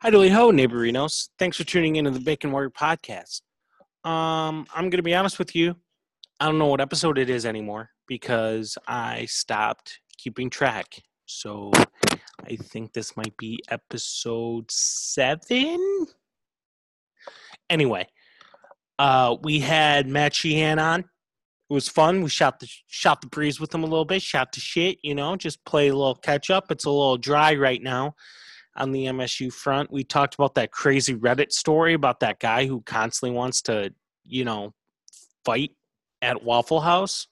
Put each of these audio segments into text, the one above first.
Hi, Dilly Ho, neighborinos. Thanks for tuning into the Bacon Warrior podcast. Um, I'm to be honest with you. I don't know what episode it is anymore because I stopped keeping track. So I think this might be episode seven. Anyway, uh, we had Matt Sheehan on. It was fun. We shot the shot the breeze with him a little bit, shot the shit, you know, just play a little catch up. It's a little dry right now on the MSU front. We talked about that crazy Reddit story about that guy who constantly wants to, you know, fight at Waffle House.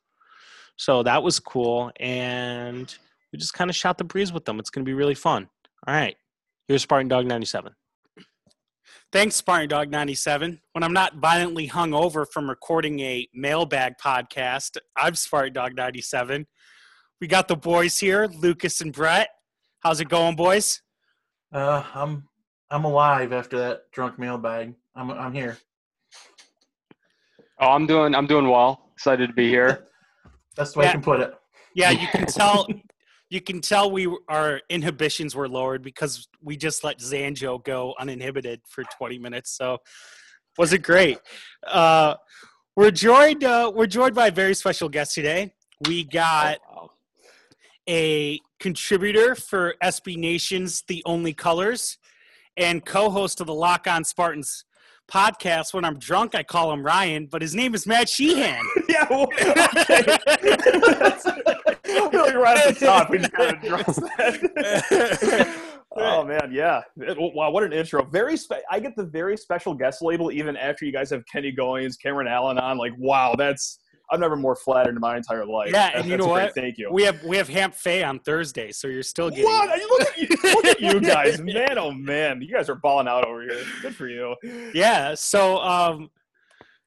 So that was cool. And we just kind of shot the breeze with them. It's going to be really fun. All right. Here's Spartan Dog 97. Thanks, Spartan Dog 97. When I'm not violently hung over from recording a mailbag podcast, I'm Spartan Dog 97. We got the boys here, Lucas and Brett. How's it going, boys? Uh, I'm I'm alive after that drunk mailbag. I'm I'm here. Oh, I'm doing I'm doing well. Excited to be here. That's the way Yeah. I can put it. Yeah, you can tell. you can tell we our inhibitions were lowered because we just let Zanjo go uninhibited for 20 minutes. So was it great? Uh, we're joined. Uh, we're joined by a very special guest today. We got a contributor for SB Nation's The Only Colors and co-host of the Lock On Spartans podcast. When I'm drunk, I call him Ryan, but his name is Matt Sheehan. yeah, well, okay. I feel like right at the top we just gotta address that. oh man, yeah. Wow, what an intro. Very spe- I get the very special guest label even after you guys have Kenny Goins, Cameron Allen on. Like, wow, that's I've never more flattered in my entire life. Yeah, That- and you know great what? Thank you. We have we have Hamp Fay on Thursday, so you're still getting. what? Look at you! Look at you guys, man! Oh man, you guys are balling out over here. Good for you. Yeah. So, um,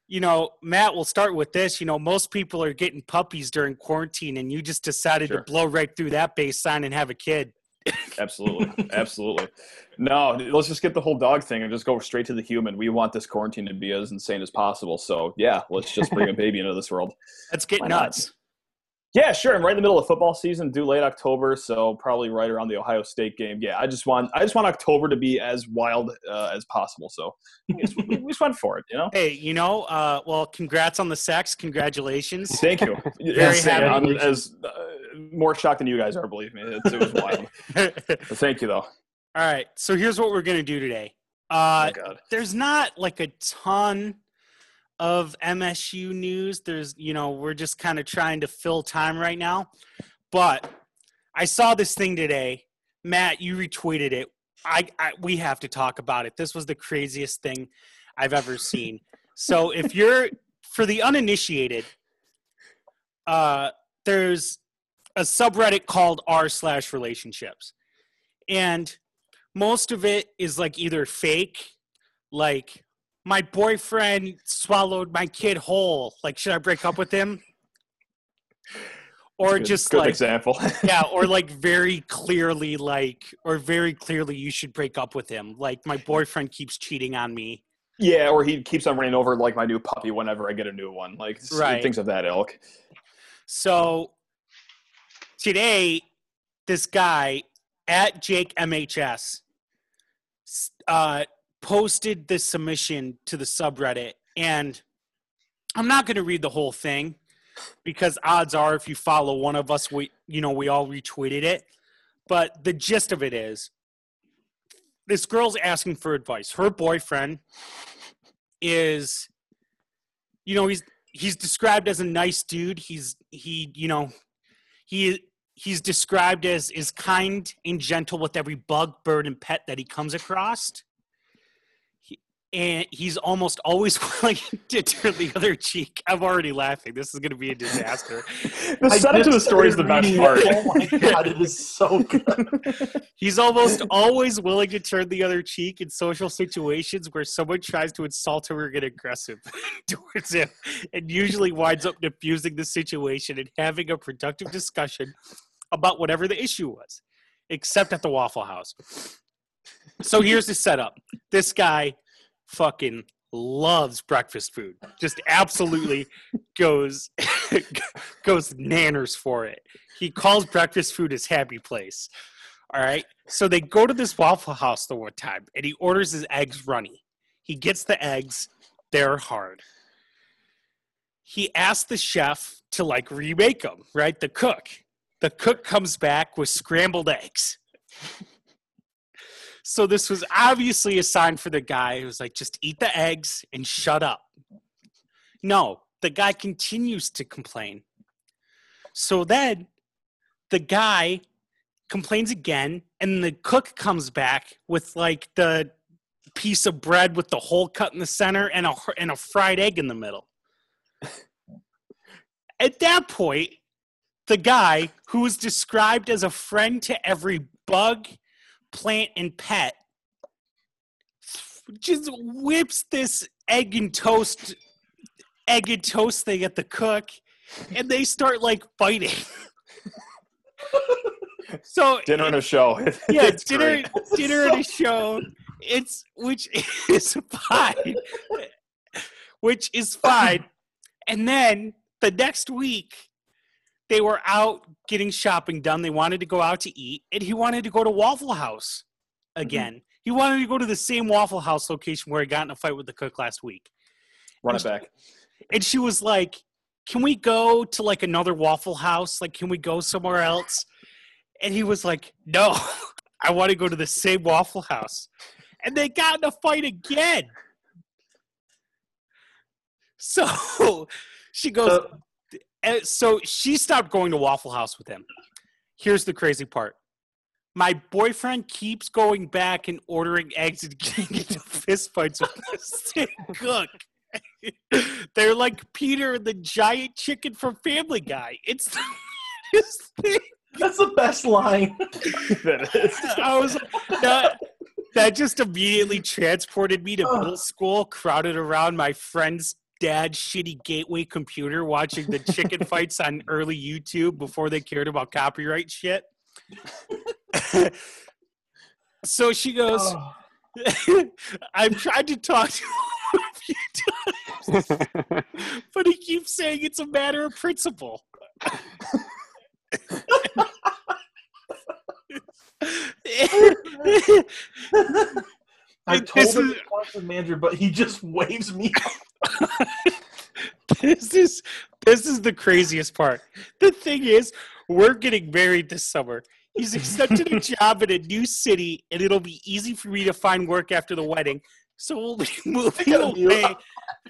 you know, Matt, we'll start with this. You know, most people are getting puppies during quarantine, and you just decided Sure. to blow right through that baseline and have a kid. Absolutely, absolutely. No, let's just get the whole dog thing and just go straight to the human. We want this quarantine to be as insane as possible. So yeah, let's just bring a baby into this world. Let's get Why not? nuts. Yeah, sure. I'm right in the middle of football season, due late October, so probably right around the Ohio State game. Yeah, I just want I just want October to be as wild uh, as possible. So we just, we just went for it, you know. Hey, you know, uh, well, congrats on the sex. Congratulations. Thank you. Very Insane. happy. As uh, more shocked than you guys are. Believe me, it, it was wild. Thank you, though. All right. So here's what we're gonna do today. Uh, oh God. there's not like a ton of MSU news. There's, you know, we're just kind of trying to fill time right now. But I saw this thing today. Matt, you retweeted it. I, I we have to talk about it. This was the craziest thing I've ever seen. So if you're for the uninitiated, uh, there's a subreddit called r slash relationships, and most of it is like either fake, like my boyfriend swallowed my kid whole. Like, should I break up with him? Or Good- just good like example. yeah, or like very clearly like or very clearly you should break up with him. Like my boyfriend keeps cheating on me. yeah, or he keeps on running over like my new puppy whenever I get a new one. Like Right. things of that ilk. So today, this guy at Jake MHS uh, posted this submission to the subreddit, and I'm not going to read the whole thing because odds are, if you follow one of us, we you know we all retweeted it. But the gist of it is, this girl's asking for advice. Her boyfriend is, you know, he's he's described as a nice dude. He's he, you know, he he's described as is kind and gentle with every bug, bird, and pet that he comes across. He, and he's almost always willing to turn the other cheek. I'm already laughing. This is going to be a disaster. The setup to the story is the best part. Oh my god, it is so good. He's almost always willing to turn the other cheek in social situations where someone tries to insult him or get aggressive towards him, and usually winds up diffusing the situation and having a productive discussion about whatever the issue was, except at the Waffle House. So here's the setup this guy fucking loves breakfast food, just absolutely goes goes nanners for it. He calls breakfast food his happy place. All right. So they go to this Waffle House the one time, and he orders his eggs runny. He gets the eggs; they're hard. He asks the chef to like remake them. Right, the cook. The cook comes back with scrambled eggs. So this was obviously a sign for the guy who's like, just eat the eggs and shut up. No, the guy continues to complain. So then the guy complains again, and the cook comes back with like the piece of bread with the hole cut in the center and a and a fried egg in the middle. At that point, the guy who was described as a friend to every bug, plant, and pet just whips this egg and toast egg and toast thing at the cook and they start like fighting so Dinner and a show. yeah It's dinner great. dinner and a show it's which is fine which is fine and then the next week they were out getting shopping done. They wanted to go out to eat and he wanted to go to waffle house mm-hmm. again. He wanted to go to the same waffle house location where he got in a fight with the cook last week. Run it back. and she was like can we go to like another waffle house? Like can we go somewhere else? And he was like no i want to go to the same waffle house. And they got in a fight again. So she goes So- and so she stopped going to waffle house with him here's the crazy part my boyfriend keeps going back and ordering eggs and getting into fist fights with the same cook they're like Peter and the giant chicken from Family Guy. It's the weirdest thing. That's the best line. That is. I was that, that just immediately transported me to middle school, crowded around my friend's dad's shitty gateway computer, watching the chicken fights on early YouTube before they cared about copyright shit. so she goes, Oh, I've tried to talk to him a few times, but he keeps saying it's a matter of principle. I This told him is- to talk to the manager, but he just waves me. this is this is the craziest part. The thing is, we're getting married this summer. He's accepted a job in a new city, and it'll be easy for me to find work after the wedding. So we'll be moving away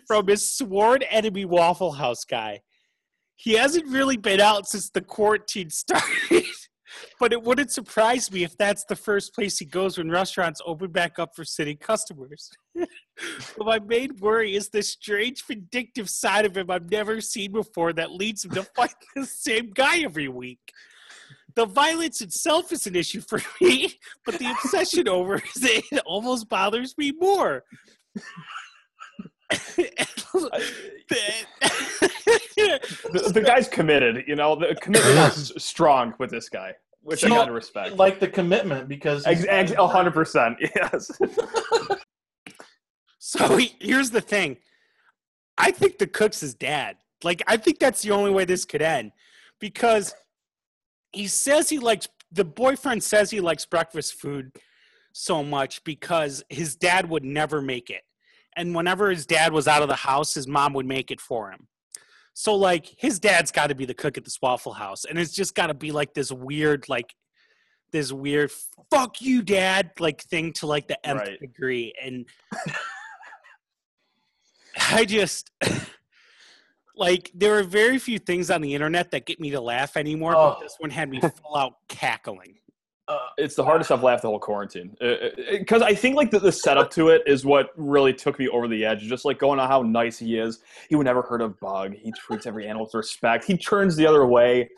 from his sworn enemy Waffle House guy. He hasn't really been out since the quarantine started, but it wouldn't surprise me if that's the first place he goes when restaurants open back up for sitting customers. but my main worry is the strange, vindictive side of him I've never seen before that leads him to fight the same guy every week. The violence itself is an issue for me, but the obsession over it almost bothers me more. The, the guy's committed. You know, the commitment is strong with this guy, which I gotta respect. like the commitment because Ex- he's- ex- A hundred percent. Yes. So he- here's the thing. I think the cook's his dad. Like I think that's the only way this could end, because he says he likes the boyfriend says he likes breakfast food so much because his dad would never make it, and whenever his dad was out of the house, his mom would make it for him. So like his dad's got to be the cook at this Waffle House, and it's just got to be like this weird like this weird fuck you dad like thing to like the nth Right. degree and I just like there are very few things on the internet that get me to laugh anymore, but Oh. this one had me full out cackling. Uh, it's the hardest I've laughed the whole quarantine. Because I think like the, the setup to it is what really took me over the edge. Just like going on how nice he is. He would never hurt a bug. He treats every animal with respect. He turns the other way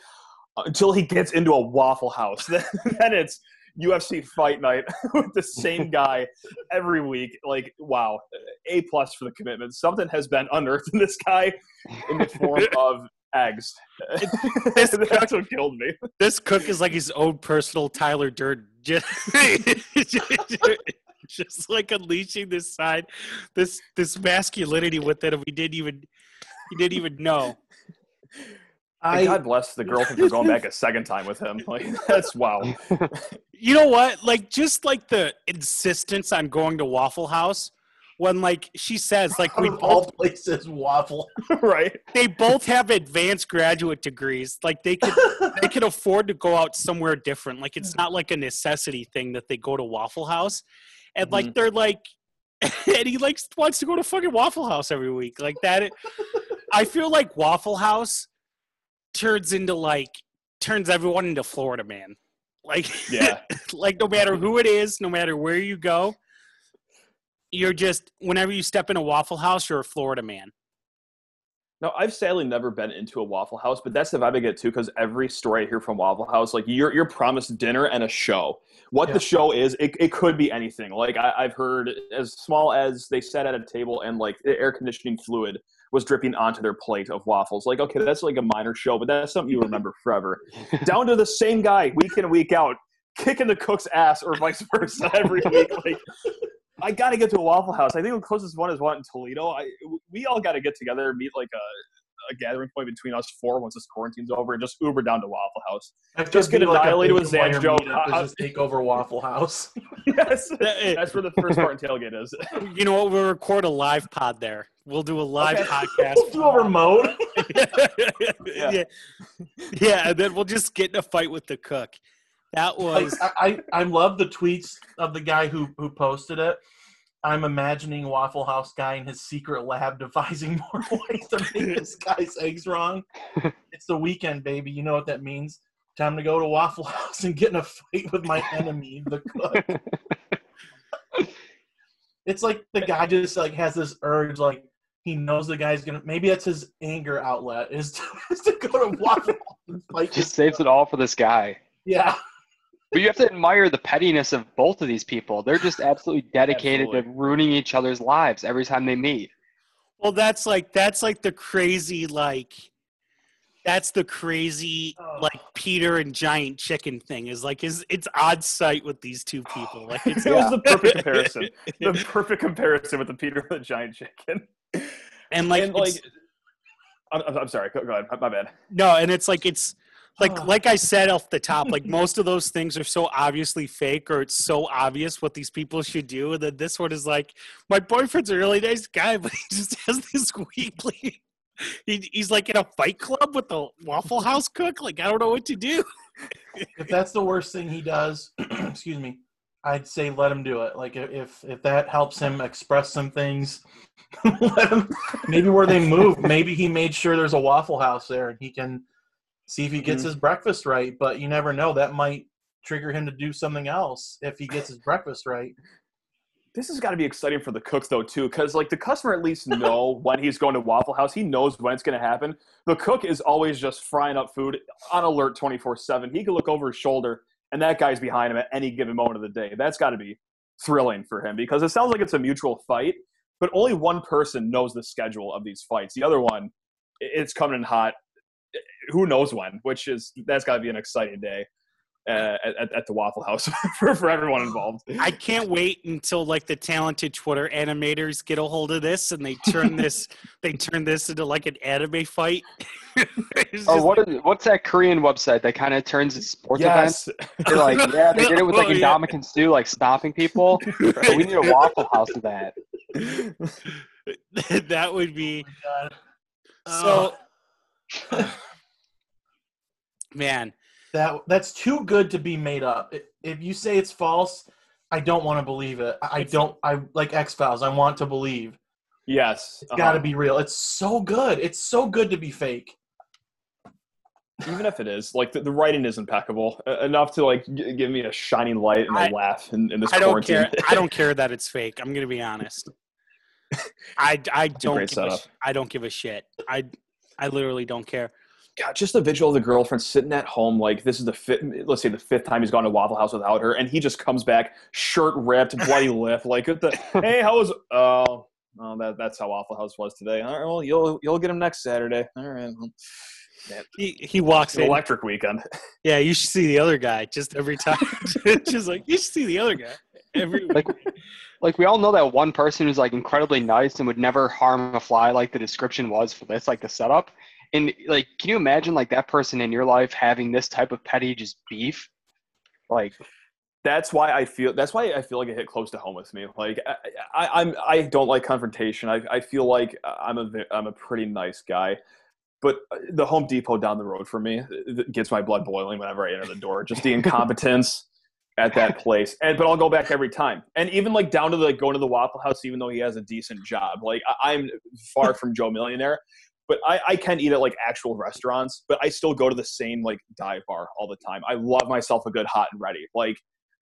until he gets into a Waffle House. then, then it's UFC fight night with the same guy every week. Like wow, a plus for the commitment. Something has been unearthed in this guy in the form of eggs. That's what killed me. This cook is like his own personal Tyler Durden, just, just like unleashing this side, this this masculinity within him. He didn't even he didn't even know. I God bless the girlfriend for going back a second time with him. Like that's wow. You know what? Like just like the insistence on going to Waffle House when like she says like we all both places waffle. right. they both have advanced graduate degrees. Like they could they can afford to go out somewhere different. Like it's not like a necessity thing that they go to Waffle House. And like mm-hmm. they're like and he like wants to go to fucking Waffle House every week. Like that I feel like Waffle House turns into like turns everyone into Florida man. Like Yeah. like no matter who it is, no matter where you go, you're just whenever you step in a Waffle House, you're a Florida man. No, I've sadly never been into a Waffle House, but that's the vibe I get too. Because every story I hear from Waffle House, like you're you're promised dinner and a show. What Yeah. the show is, it, it could be anything. Like I, I've heard as small as they sat at a table and like the air conditioning fluid was dripping onto their plate of waffles. Like okay, that's like a minor show, but that's something you remember forever. Down to the same guy week in week out, kicking the cook's ass or vice versa every week. Like I got to get to a Waffle House. I think the closest one is one in Toledo. I, we all got to get together, meet like a, a gathering point between us four once this quarantine's over, and just Uber down to Waffle House. I've Just get be like with bacon Zanjo. meetup just take over Waffle House. yes, that's where the first part in tailgate is. You know what? We'll record a live pod there. We'll do a live Okay. podcast. We'll do a remote. yeah. yeah. and then we'll just get in a fight with the cook. That Like, was I, I I love the tweets of the guy who who posted it. I'm imagining Waffle House guy in his secret lab devising more ways to make this guy's eggs wrong. It's the weekend, baby. You know what that means. Time to go to Waffle House and get in a fight with my enemy, the cook. It's like the guy just like has this urge, like he knows the guy's gonna. Maybe that's his anger outlet is to, is to go to Waffle House and fight. Just saves cook. it all for this guy. Yeah. But you have to admire the pettiness of both of these people. They're just absolutely dedicated to ruining each other's lives every time they meet. well. That's like that's like the crazy like. That's the crazy Oh. like Peter and Giant Chicken thing is like is it's odd sight with these two people like it's It was the perfect comparison. The perfect comparison with the Peter and the Giant Chicken. and like, and like, I'm, I'm- I'm sorry. Go, go ahead. My bad. No, and it's like it's like Oh. like I said off the top, like most of those things are so obviously fake or it's so obvious what these people should do. And then this one is like, my boyfriend's a really nice guy, but he just has this weekly he, he's like in a fight club with the Waffle House cook. Like I don't know what to do. if that's the worst thing he does, excuse me, I'd say let him do it. Like if if that helps him express some things, let him. Maybe where they move, maybe he made sure there's a Waffle House there, and he can see if he gets Mhm. his breakfast right. But you never know; that might trigger him to do something else if he gets his breakfast right. This has got to be exciting for the cooks though too, because like the customer at least know when he's going to Waffle House. He knows when it's going to happen. The cook is always just frying up food on alert twenty four seven. He can look over his shoulder, and that guy's behind him at any given moment of the day. That's got to be thrilling for him because it sounds like it's a mutual fight, but only one person knows the schedule of these fights. The other one, it's coming in hot. Who knows when? Which is that's got to be an exciting day. Uh, at, at the Waffle House for, for everyone involved. I can't wait until like the talented Twitter animators get a hold of this and they turn this they turn this into like an anime fight. It's Or just what is, what's that Korean website that kind of turns its sports events? They're like, yeah, they did it with like Oh, yeah. Indomitian Stew, like stopping people. But we need a Waffle House of that. that would be God. so Oh, man. that that's too good to be made up. If you say it's false, I don't want to believe it. I I It's- don't. I like X Files. I want to believe. yes. It's got to uh-huh. be real. It's so good. It's so good to be fake. Even if it is, like the, the writing is impeccable uh, enough to like g- give me a shining light and a I- laugh in, in this I don't quarantine. care. I don't care that it's fake. I'm gonna be honest. I, I don't give a, setup. sh- I don't give a shit. I I literally don't care. God, just the visual of the girlfriend sitting at home, like this is the fifth, let's say the fifth time he's gone to Waffle House without her, and he just comes back, shirt ripped, bloody lip, like the hey, how was? Oh, oh, that that's how Waffle House was today. All right, well, you'll you'll get him next Saturday. All right, well, He he walks in. electric weekend. Yeah, you should see the other guy just every time. just like you should see the other guy every. Like, like we all know that one person who's like incredibly nice and would never harm a fly, like the description was for this, like the setup. And like, can you imagine like that person in your life having this type of petty just beef? Like, that's why I feel that's why I feel like it hit close to home with me. Like I, I I'm I don't like confrontation. I, I feel like I'm a I'm a pretty nice guy, but uh, the Home Depot down the road for me uh, gets my blood boiling whenever I enter the door. Just the incompetence at that place. And but I'll go back every time. And even like down to like going to the Waffle House, even though he has a decent job. Like I, I'm far from Joe Millionaire. But I, I can eat at like actual restaurants, but I still go to the same like dive bar all the time. I love myself a good hot and ready. Like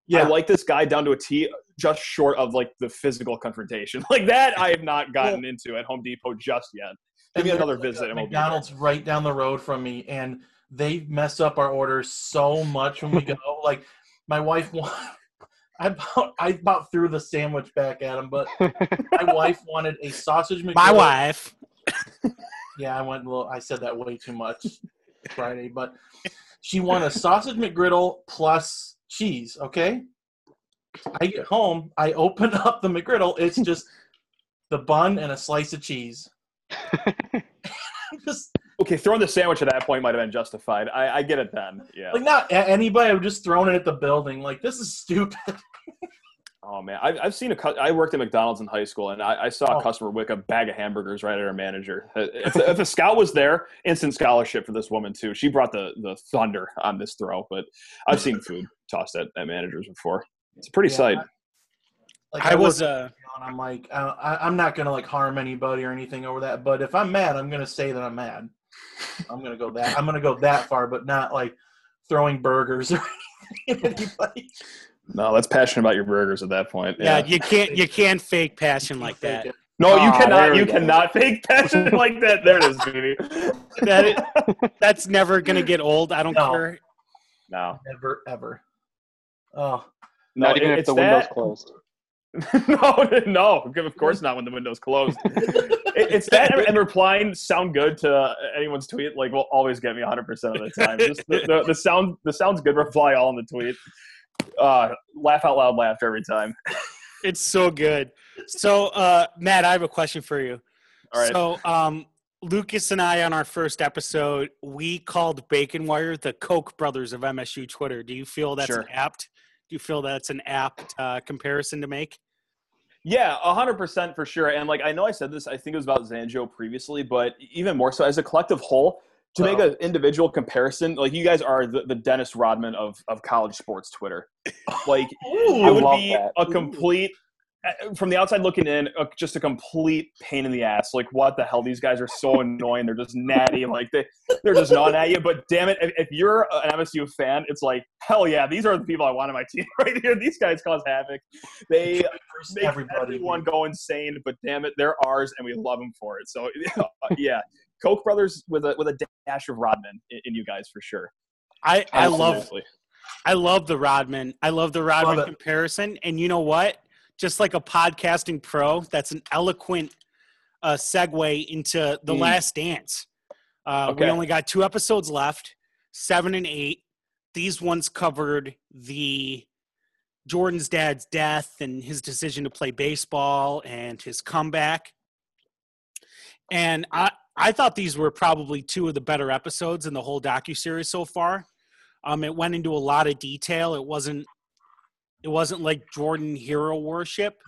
Yeah. I like this guy down to a T, just short of like the physical confrontation. Like that, I have not gotten into at Home Depot just yet. Give me another there's, visit. like, be. McDonald's right down the road from me, and they mess up our orders so much when we go. like my wife, wa- I about I about threw the sandwich back at him, but my wife wanted a sausage McGriddle. My wife. Yeah, I went a little. I said that way too much Friday, but she won a sausage McGriddle plus cheese. Okay. I get home, I open up the McGriddle. It's just the bun and a slice of cheese. just Okay, throwing the sandwich at that point might have been justified. I, I get it then. Yeah. like not a- anybody. I'm just throwing it at the building. Like this is stupid. Oh man, I've, I've seen a. cu- I worked at McDonald's in high school, and I, I saw Oh. a customer wick a bag of hamburgers right at our manager. Uh, If, if a scout was there, instant scholarship for this woman too. She brought the the thunder on this throw. But I've seen food tossed at, at managers before. It's a pretty Yeah, sight. Like I was uh and I'm like, I, I- I'm not gonna like harm anybody or anything over that. But if I'm mad, I'm gonna say that I'm mad. I'm gonna go that. I'm gonna go that far, but not like throwing burgers or anything at anybody. No, that's passionate about your burgers at that point. yeah, Yeah. you can't you can't fake passion like that. it. No, you Ah, cannot. You go. cannot fake passion like that. There it is, baby. That That's never gonna get old. I don't No. care. No, Never ever. Oh, no, Not even it- if it's the window's that- closed. no, no, of course not when the window's closed. It- it's that and replying sound good to anyone's tweet like will always get me 100 percent of the time. Just the, the, the sound the sounds good reply all in the tweet. Uh, laugh out loud laughter every time. It's so good. So uh Matt, I have a question for you. All right. So um Lucas and I on our first episode, we called Bacon Wire the Koch brothers of MSU Twitter. Do you feel that's Sure. apt? Do you feel that's an apt uh, comparison to make? Yeah, hundred percent for sure. And like I know I said this, I think it was about Zanjo previously, but even more so as a collective whole, to make an individual comparison, like you guys are the, the Dennis Rodman of of college sports Twitter. Like Ooh, it would love be that. a complete uh, from the outside looking in uh, just a complete pain in the ass. Like what the hell? These guys are so annoying. They're just natty. Like they, they're just gnawing at you. But damn it if, if you're an msu fan it's like hell yeah these are the people i want on my team right here. These guys cause havoc. They make everybody. everyone go insane but damn it they're ours and we love them for it. So yeah koch brothers with a with a dash of rodman in, in you guys for sure I, I love I love the Rodman. I love the Rodman Love comparison. And you know what? Just like a podcasting pro, that's an eloquent uh, segue into the Mm. last dance. Uh, We only got two episodes left, seven and eight. These ones covered the Jordan's dad's death and his decision to play baseball and his comeback. And I, I thought these were probably two of the better episodes in the whole docu series so far. Um, it went into a lot of detail. It wasn't it wasn't like Jordan hero worship.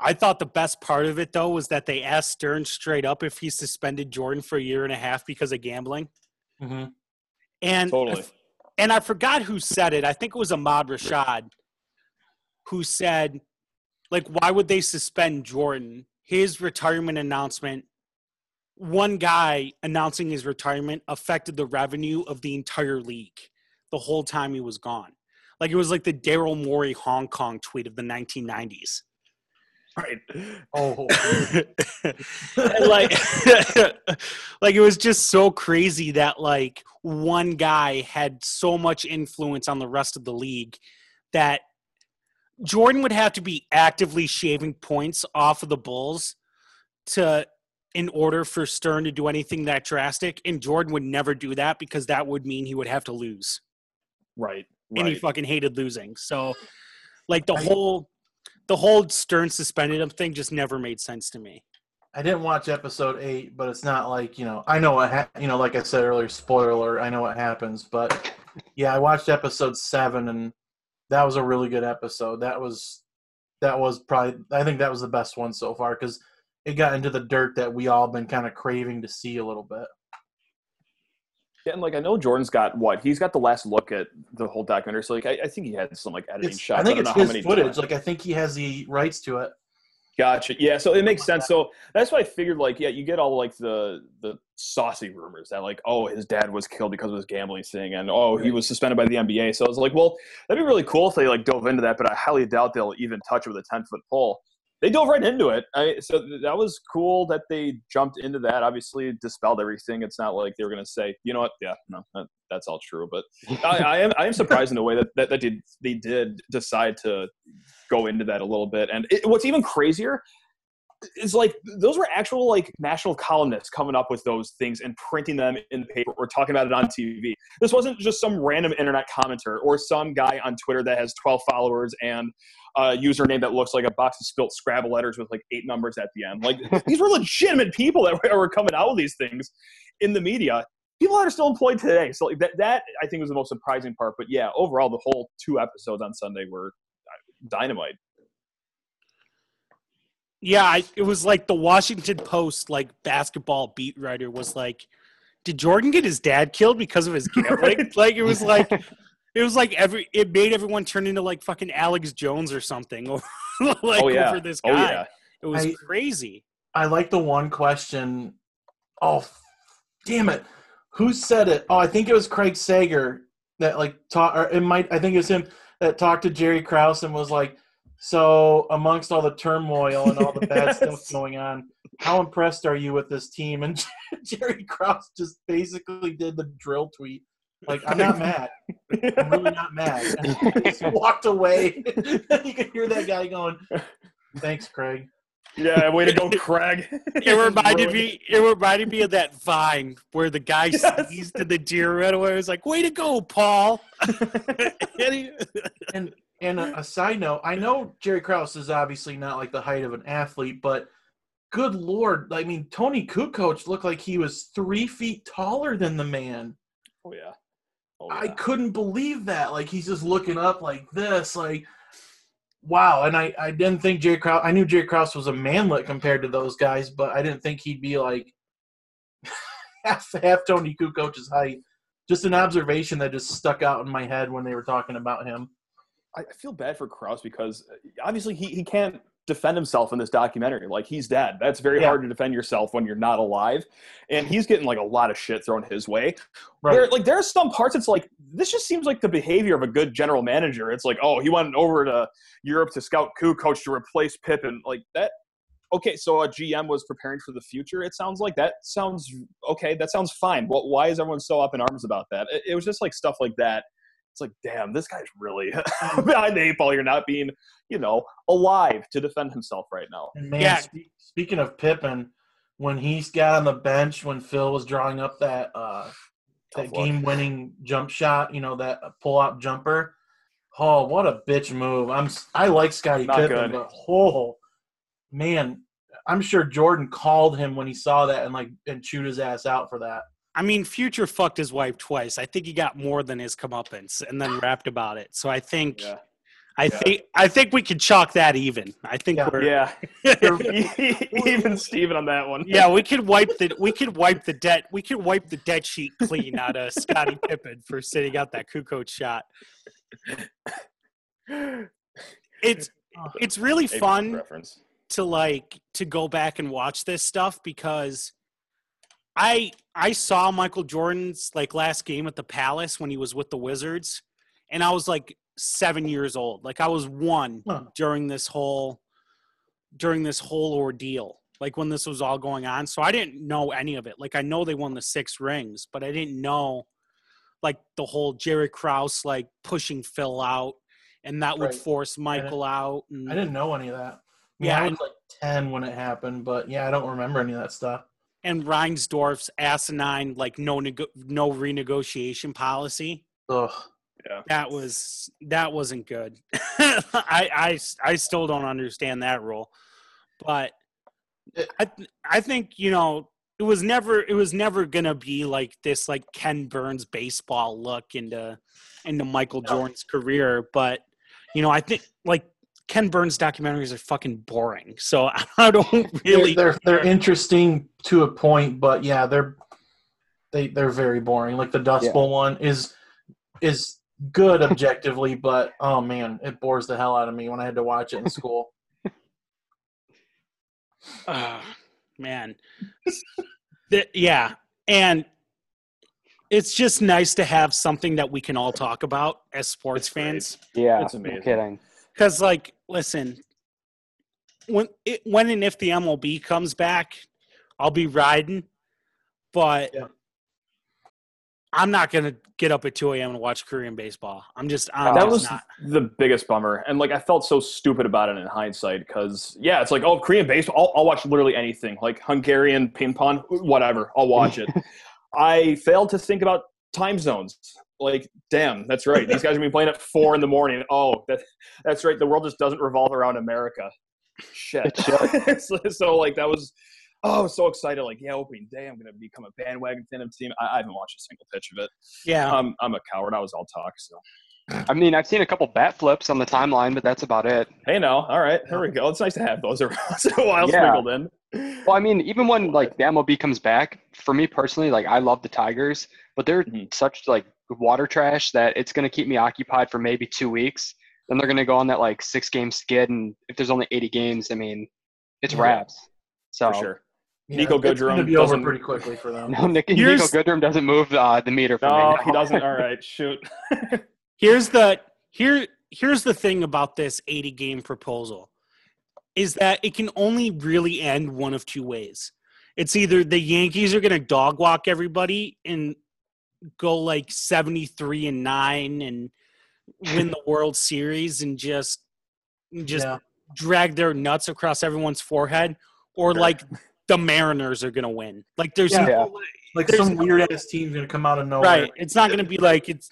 I thought the best part of it though was that they asked Stern straight up if he suspended Jordan for a year and a half because of gambling. Mhm. And Totally. and I forgot who said it. I think it was Ahmad Rashad who said, like, why would they suspend Jordan? His retirement announcement, one guy announcing his retirement affected the revenue of the entire league the whole time he was gone. Like it was like the Daryl Morey Hong Kong tweet of the 1990s. right Oh, like like it was just so crazy that like one guy had so much influence on the rest of the league that Jordan would have to be actively shaving points off of the Bulls to in order for Stern to do anything that drastic and Jordan would never do that because that would mean he would have to lose right and he fucking hated losing. So like the whole the whole Stern suspended him thing just never made sense to me. I didn't watch episode eight, but it's not like you know. I know what ha- you know. Like I said earlier, spoiler. I know what happens, but yeah, I watched episode seven, and that was a really good episode. That was that was probably I think that was the best one so far because it got into the dirt that we all been kind of craving to see a little bit. Yeah, and like I know Jordan's got what he's got the last look at the whole documentary. So like I, I think he had some like editing It's, shots. I think don't it's know how his many footage. times. Like I think he has the rights to it. Gotcha. Yeah, so it makes sense. So that's why I figured like yeah, you get all like the the saucy rumors that like oh his dad was killed because of his gambling thing and oh he was suspended by the NBA. So I was like, well, that'd be really cool if they like dove into that, but I highly doubt they'll even touch it with a ten foot pole. They dove right into it. I, so that was cool that they jumped into that. Obviously, dispelled everything. It's not like they were going to say, you know what? Yeah, no, that, that's all true. But I, I am I am surprised in the way that that, that they, they did decide to go into that a little bit. And it, what's even crazier is like those were actual like national columnists coming up with those things and printing them in the paper or talking about it on TV. This wasn't just some random internet commenter or some guy on Twitter that has 12 followers and a username that looks like a box of spilt Scrabble letters with like eight numbers at the end. Like these were legitimate people that were, coming out with these things in the media. People that are still employed today. So like that, that I think was the most surprising part. But yeah, overall, the whole two episodes on Sunday were uh, dynamite. Yeah, I, it was like the Washington Post like basketball beat writer was like, "Did Jordan get his dad killed because of his gambling?" Right. Like it was like it was like every it made everyone turn into like fucking Alex Jones or something, or like Oh, yeah. over this guy. Oh yeah. It was I- crazy. I like the one question. Oh, f- damn it! Who said it? Oh, I think it was Craig Sager that like taught, or it might. I think it was him that talked to Jerry Krause and was like, "So amongst all the turmoil and all the bad stuff going on, how impressed are you with this team?" And Jerry Krause just basically did the drill tweet, like, "I'm not mad. I'm really not mad." And he just walked away. you could hear that guy going, "Thanks, Craig." Yeah, way to go, Craig. It reminded me. It reminded me of that Vine where the guy Yes. sneezed in the deer right away. It was like, "Way to go, Paul!" And he- And and a, a side note, I know Jerry Krause is obviously not like the height of an athlete, but good lord, I mean Toni Kukoc looked like he was three feet taller than the man. Oh yeah. Oh, I couldn't believe that. Like he's just looking up like this, like wow. And I I didn't think Jerry Krause. I knew Jerry Krause was a manlet compared to those guys, but I didn't think he'd be like half half Toni Kukoc's height. Just an observation that just stuck out in my head when they were talking about him. I feel bad for Krause because uh, obviously he, he can't defend himself in this documentary. Like he's dead. That's very Yeah. hard to defend yourself when you're not alive. And he's getting like a lot of shit thrown his way. Right. There, like there are some parts it's like this just seems like the behavior of a good general manager. It's like, oh, he went over to Europe to scout Kukoc to replace Pippen. Like that okay, so a GM was preparing for the future. It sounds like that sounds okay. That sounds fine. Well, why is everyone so up in arms about that? It, it was just like stuff like that. It's like, damn, this guy's really behind the eight ball. You're not being, you know, alive to defend himself right now. And man, Yeah. spe- speaking of Pippen, when he got on the bench when Phil was drawing up that uh, that game-winning jump shot, you know that pull up jumper. Oh, what a bitch move! I'm I like Scottie Not Pippen, good. but oh man, I'm sure Jordan called him when he saw that and like and chewed his ass out for that. I mean, Future fucked his wife twice. I think he got more than his comeuppance, and then rapped about it. So I think, Yeah. I Yeah. think, I think we could chalk that even. I think Yeah. we're, Yeah. Even Steven on that one. yeah, we could wipe the, we could wipe the debt, we could wipe the debt sheet clean out of Scottie Pippen for sitting out that Kukoc shot. It's, it's really Maybe fun. To like to go back and watch this stuff because I I saw Michael Jordan's like last game at the Palace when he was with the Wizards and I was like 7 years old. Like I was 1 Huh. during this whole during this whole ordeal. Like when this was all going on. So I didn't know any of it. Like I know they won the 6 rings, but I didn't know like the whole Jerry Krause like pushing Phil out and that would force Michael out and I didn't know any of that. Yeah, Yeah, I was like ten when it happened, but yeah, I don't remember any of that stuff. And Reinsdorf's asinine like no nego- no renegotiation policy. Ugh. That was that wasn't good. I, I I still don't understand that rule, but I I think you know it was never it was never gonna be like this like Ken Burns baseball look into into Michael Jordan's career, but you know I think like Ken Burns documentaries are fucking boring, so I don't really. they're they're interesting to a point, but yeah, they're they they're very boring. Like the Dust Yeah. Bowl one is is good objectively, but oh man, it bores the hell out of me when I had to watch it in school. Ah, man. Th- yeah, and it's just nice to have something that we can all talk about as sports It's great. fans. Yeah, It's no amazing. kidding. Because, like, listen, when it, when and if the MLB comes back, I'll be riding, but Yeah. I'm not gonna get up at 2 a.m. and watch Korean baseball. I'm just, I'm that just was not. the biggest bummer, and like I felt so stupid about it in hindsight because yeah, it's like oh Korean baseball, I'll, I'll watch literally anything like Hungarian ping pong, whatever, I'll watch it. I failed to think about time zones. Like, damn, that's right. These guys are gonna be playing at four in the morning. Oh, that, that's right. The world just doesn't revolve around America. Shit. so, so, like that was. Oh, I was so excited! Like, yeah, opening day, I'm gonna become a bandwagon fan of the team. I, I haven't watched a single pitch of it. Yeah, I'm, I'm a coward. I was all talk. So, I mean, I've seen a couple bat flips on the timeline, but that's about it. hey, now, all right, here we go. It's nice to have those every once in a while Yeah. sprinkled in. Well, I mean, even when like the MLB comes back, for me personally, like I love the Tigers, but they're Mhm. such like water trash that it's going to keep me occupied for maybe two weeks. Then they're going to go on that like six game skid, and if there's only 80 games, I mean, it's Yeah. wraps. So For sure. Yeah, Niko it's gonna Goodrum be over doesn't- pretty quickly for them. no, Nick, Niko Goodrum doesn't move uh, the meter for No, me. he doesn't. All right, shoot. here's the here here's the thing about this 80 game proposal is that it can only really end one of two ways it's either the yankees are going to dog walk everybody and go like 73 and 9 and win the world series and just just yeah. drag their nuts across everyone's forehead or Sure. like the mariners are going to win like there's Yeah. no way Like There's some no weird ass team's gonna come out of nowhere. Right. It's not going to be like it's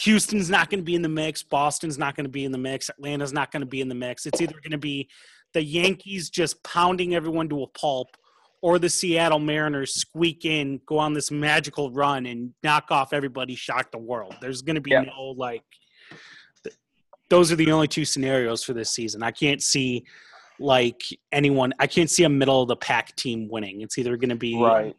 Houston's not going to be in the mix. Boston's not going to be in the mix. Atlanta's not going to be in the mix. It's either going to be the Yankees just pounding everyone to a pulp or the Seattle Mariners squeak in, go on this magical run and knock off everybody, shock the world. There's going to be Yeah. no like th- those are the only two scenarios for this season. I can't see like anyone I can't see a middle of the pack team winning. It's either going to be right.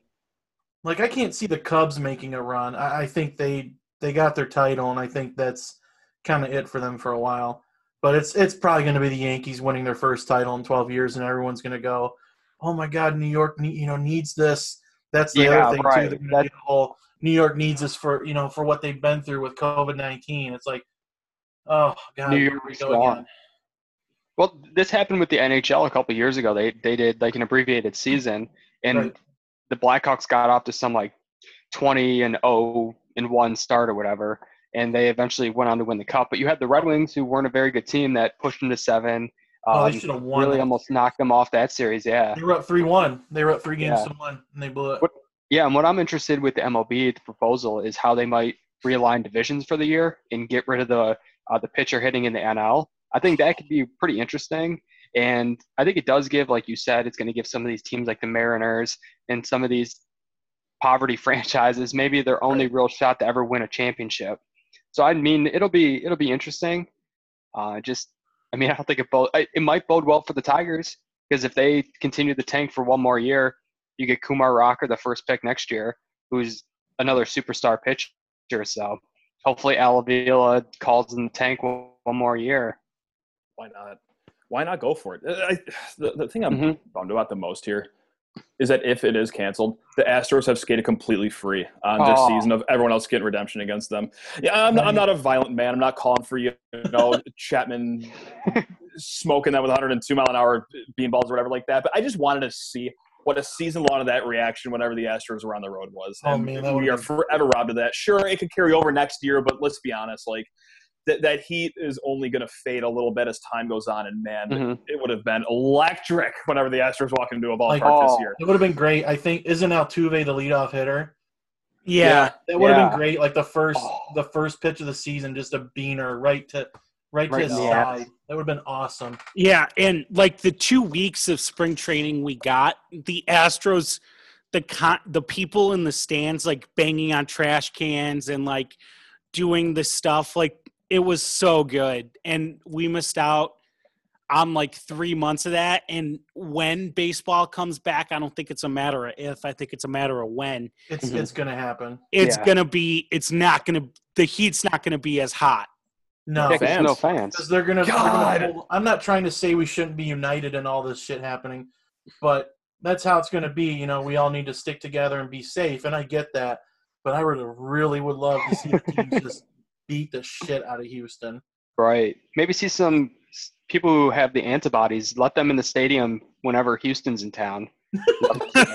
Like I can't see the Cubs making a run. I, I think they they got their title, and I think that's kind of it for them for a while. But it's it's probably going to be the Yankees winning their first title in 12 years, and everyone's going to go, "Oh my God, New York, you know, needs this." That's the Yeah, other thing right. too. That- whole New York needs this for you know for what they've been through with COVID 19. It's like, oh God, New York we go gone. again. Well, this happened with the NHL a couple years ago. They they did like an abbreviated season, and Right. the Blackhawks got off to some like twenty and zero and one start or whatever, and they eventually went on to win the cup. But you had the Red Wings, who weren't a very good team, that pushed them to seven. Oh, Um, they should have won. really almost knocked them off that series. Yeah, They were up three one. They were up three games Yeah. to one, and they blew it. What- yeah. And what I'm interested with the MLB, the proposal is how they might realign divisions for the year and get rid of the uh, the pitcher hitting in the NL. I think that could be pretty interesting. And I think it does give, like you said, it's going to give some of these teams like the Mariners and some of these poverty franchises maybe their only real shot to ever win a championship. So I mean, it'll be it'll be interesting. Uh, just, I mean, I don't think it bode, it might bode well for the Tigers because if they continue the tank for one more year, you get Kumar Rocker, the first pick next year, who's another superstar pitcher. So hopefully Al Avila calls in the tank one, more year. Why not? Why not go for it? I, the, the thing I'm Mhm. bummed about the most here is that if it is canceled, the Astros have skated completely free on this Oh. season of everyone else getting redemption against them. Yeah, I'm, I'm not a violent man. I'm not calling for you, you know, Chapman smoking that with 102 mile an hour beanballs or whatever like that. But I just wanted to see what a season long of that reaction whenever the Astros were on the road was. Oh, man, we are forever robbed of that. Sure, it could carry over next year, but let's be honest, like that, that heat is only going to fade a little bit as time goes on. And man, Mhm. it would have been electric whenever the Astros walk into a ballpark Like, oh. this year. It would have been great. I think isn't Altuve the leadoff hitter? Yeah. That would have Yeah. been great. Like the first Oh. the first pitch of the season, just a beaner right to right, Right to his in the ass. side. That would have been awesome. Yeah, and like the two weeks of spring training we got, the Astros, the con- the people in the stands like banging on trash cans and like doing the stuff, like it was so good, and we missed out on like three months of that. And when baseball comes back, I don't think it's a matter of if, I think it's a matter of when. It's Mhm. it's gonna happen. It's Yeah. gonna be. It's not gonna. The heat's not gonna be as hot. No, Yeah, 'cause fans. no fans. because they're gonna. they're God. gonna pull- I'm not trying to say we shouldn't be united and all this shit happening, but that's how it's gonna be. You know, we all need to stick together and be safe, and I get that. But I would really would love to see the teams just beat the shit out of Houston. Right. Maybe see some people who have the antibodies. Let them in the stadium whenever Houston's in town.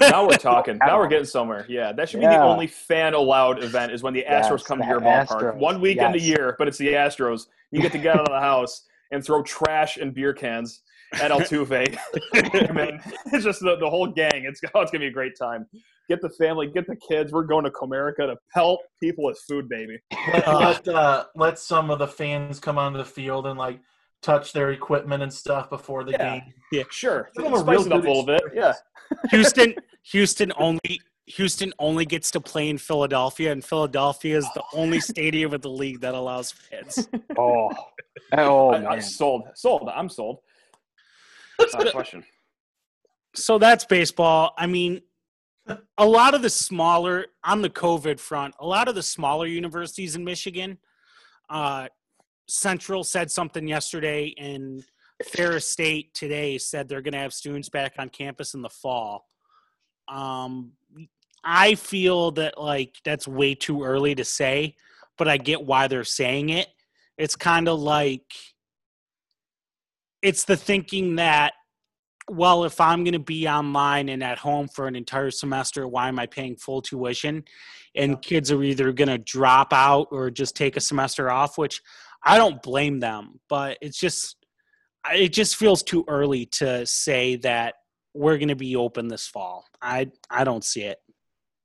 now we're talking. Now we're getting somewhere. Yeah, that should be the only fan allowed event is when the Astros Yes, come to your ballpark. Astros. One weekend Yes. a year, but it's the Astros. You get to get out of the house and throw trash and beer cans at Altuve. Man, it's just the, the whole gang. It's, oh, it's gonna be a great time. Get the family, get the kids. We're going to Comerica to pelt people with food, baby. Let let, uh, let some of the fans come onto the field and like touch their equipment and stuff before the Yeah. game. Sure, Give them a spice real it up a little bit. Yeah. Houston, Houston only Houston only gets to play in Philadelphia, and Philadelphia is the only stadium of the league that allows fans. Oh, oh I, man. I sold, sold. I'm sold. Not a question. So that's baseball. I mean, a lot of the smaller on the COVID front, a lot of the smaller universities in Michigan, uh, Central said something yesterday, and Ferris State today said they're going to have students back on campus in the fall. Um, I feel that like that's way too early to say, but I get why they're saying it. It's kind of like it's the thinking that well, if I'm going to be online and at home for an entire semester, why am I paying full tuition? And kids are either going to drop out or just take a semester off, which I don't blame them, but it's just it just feels too early to say that we're going to be open this fall. I I don't see it.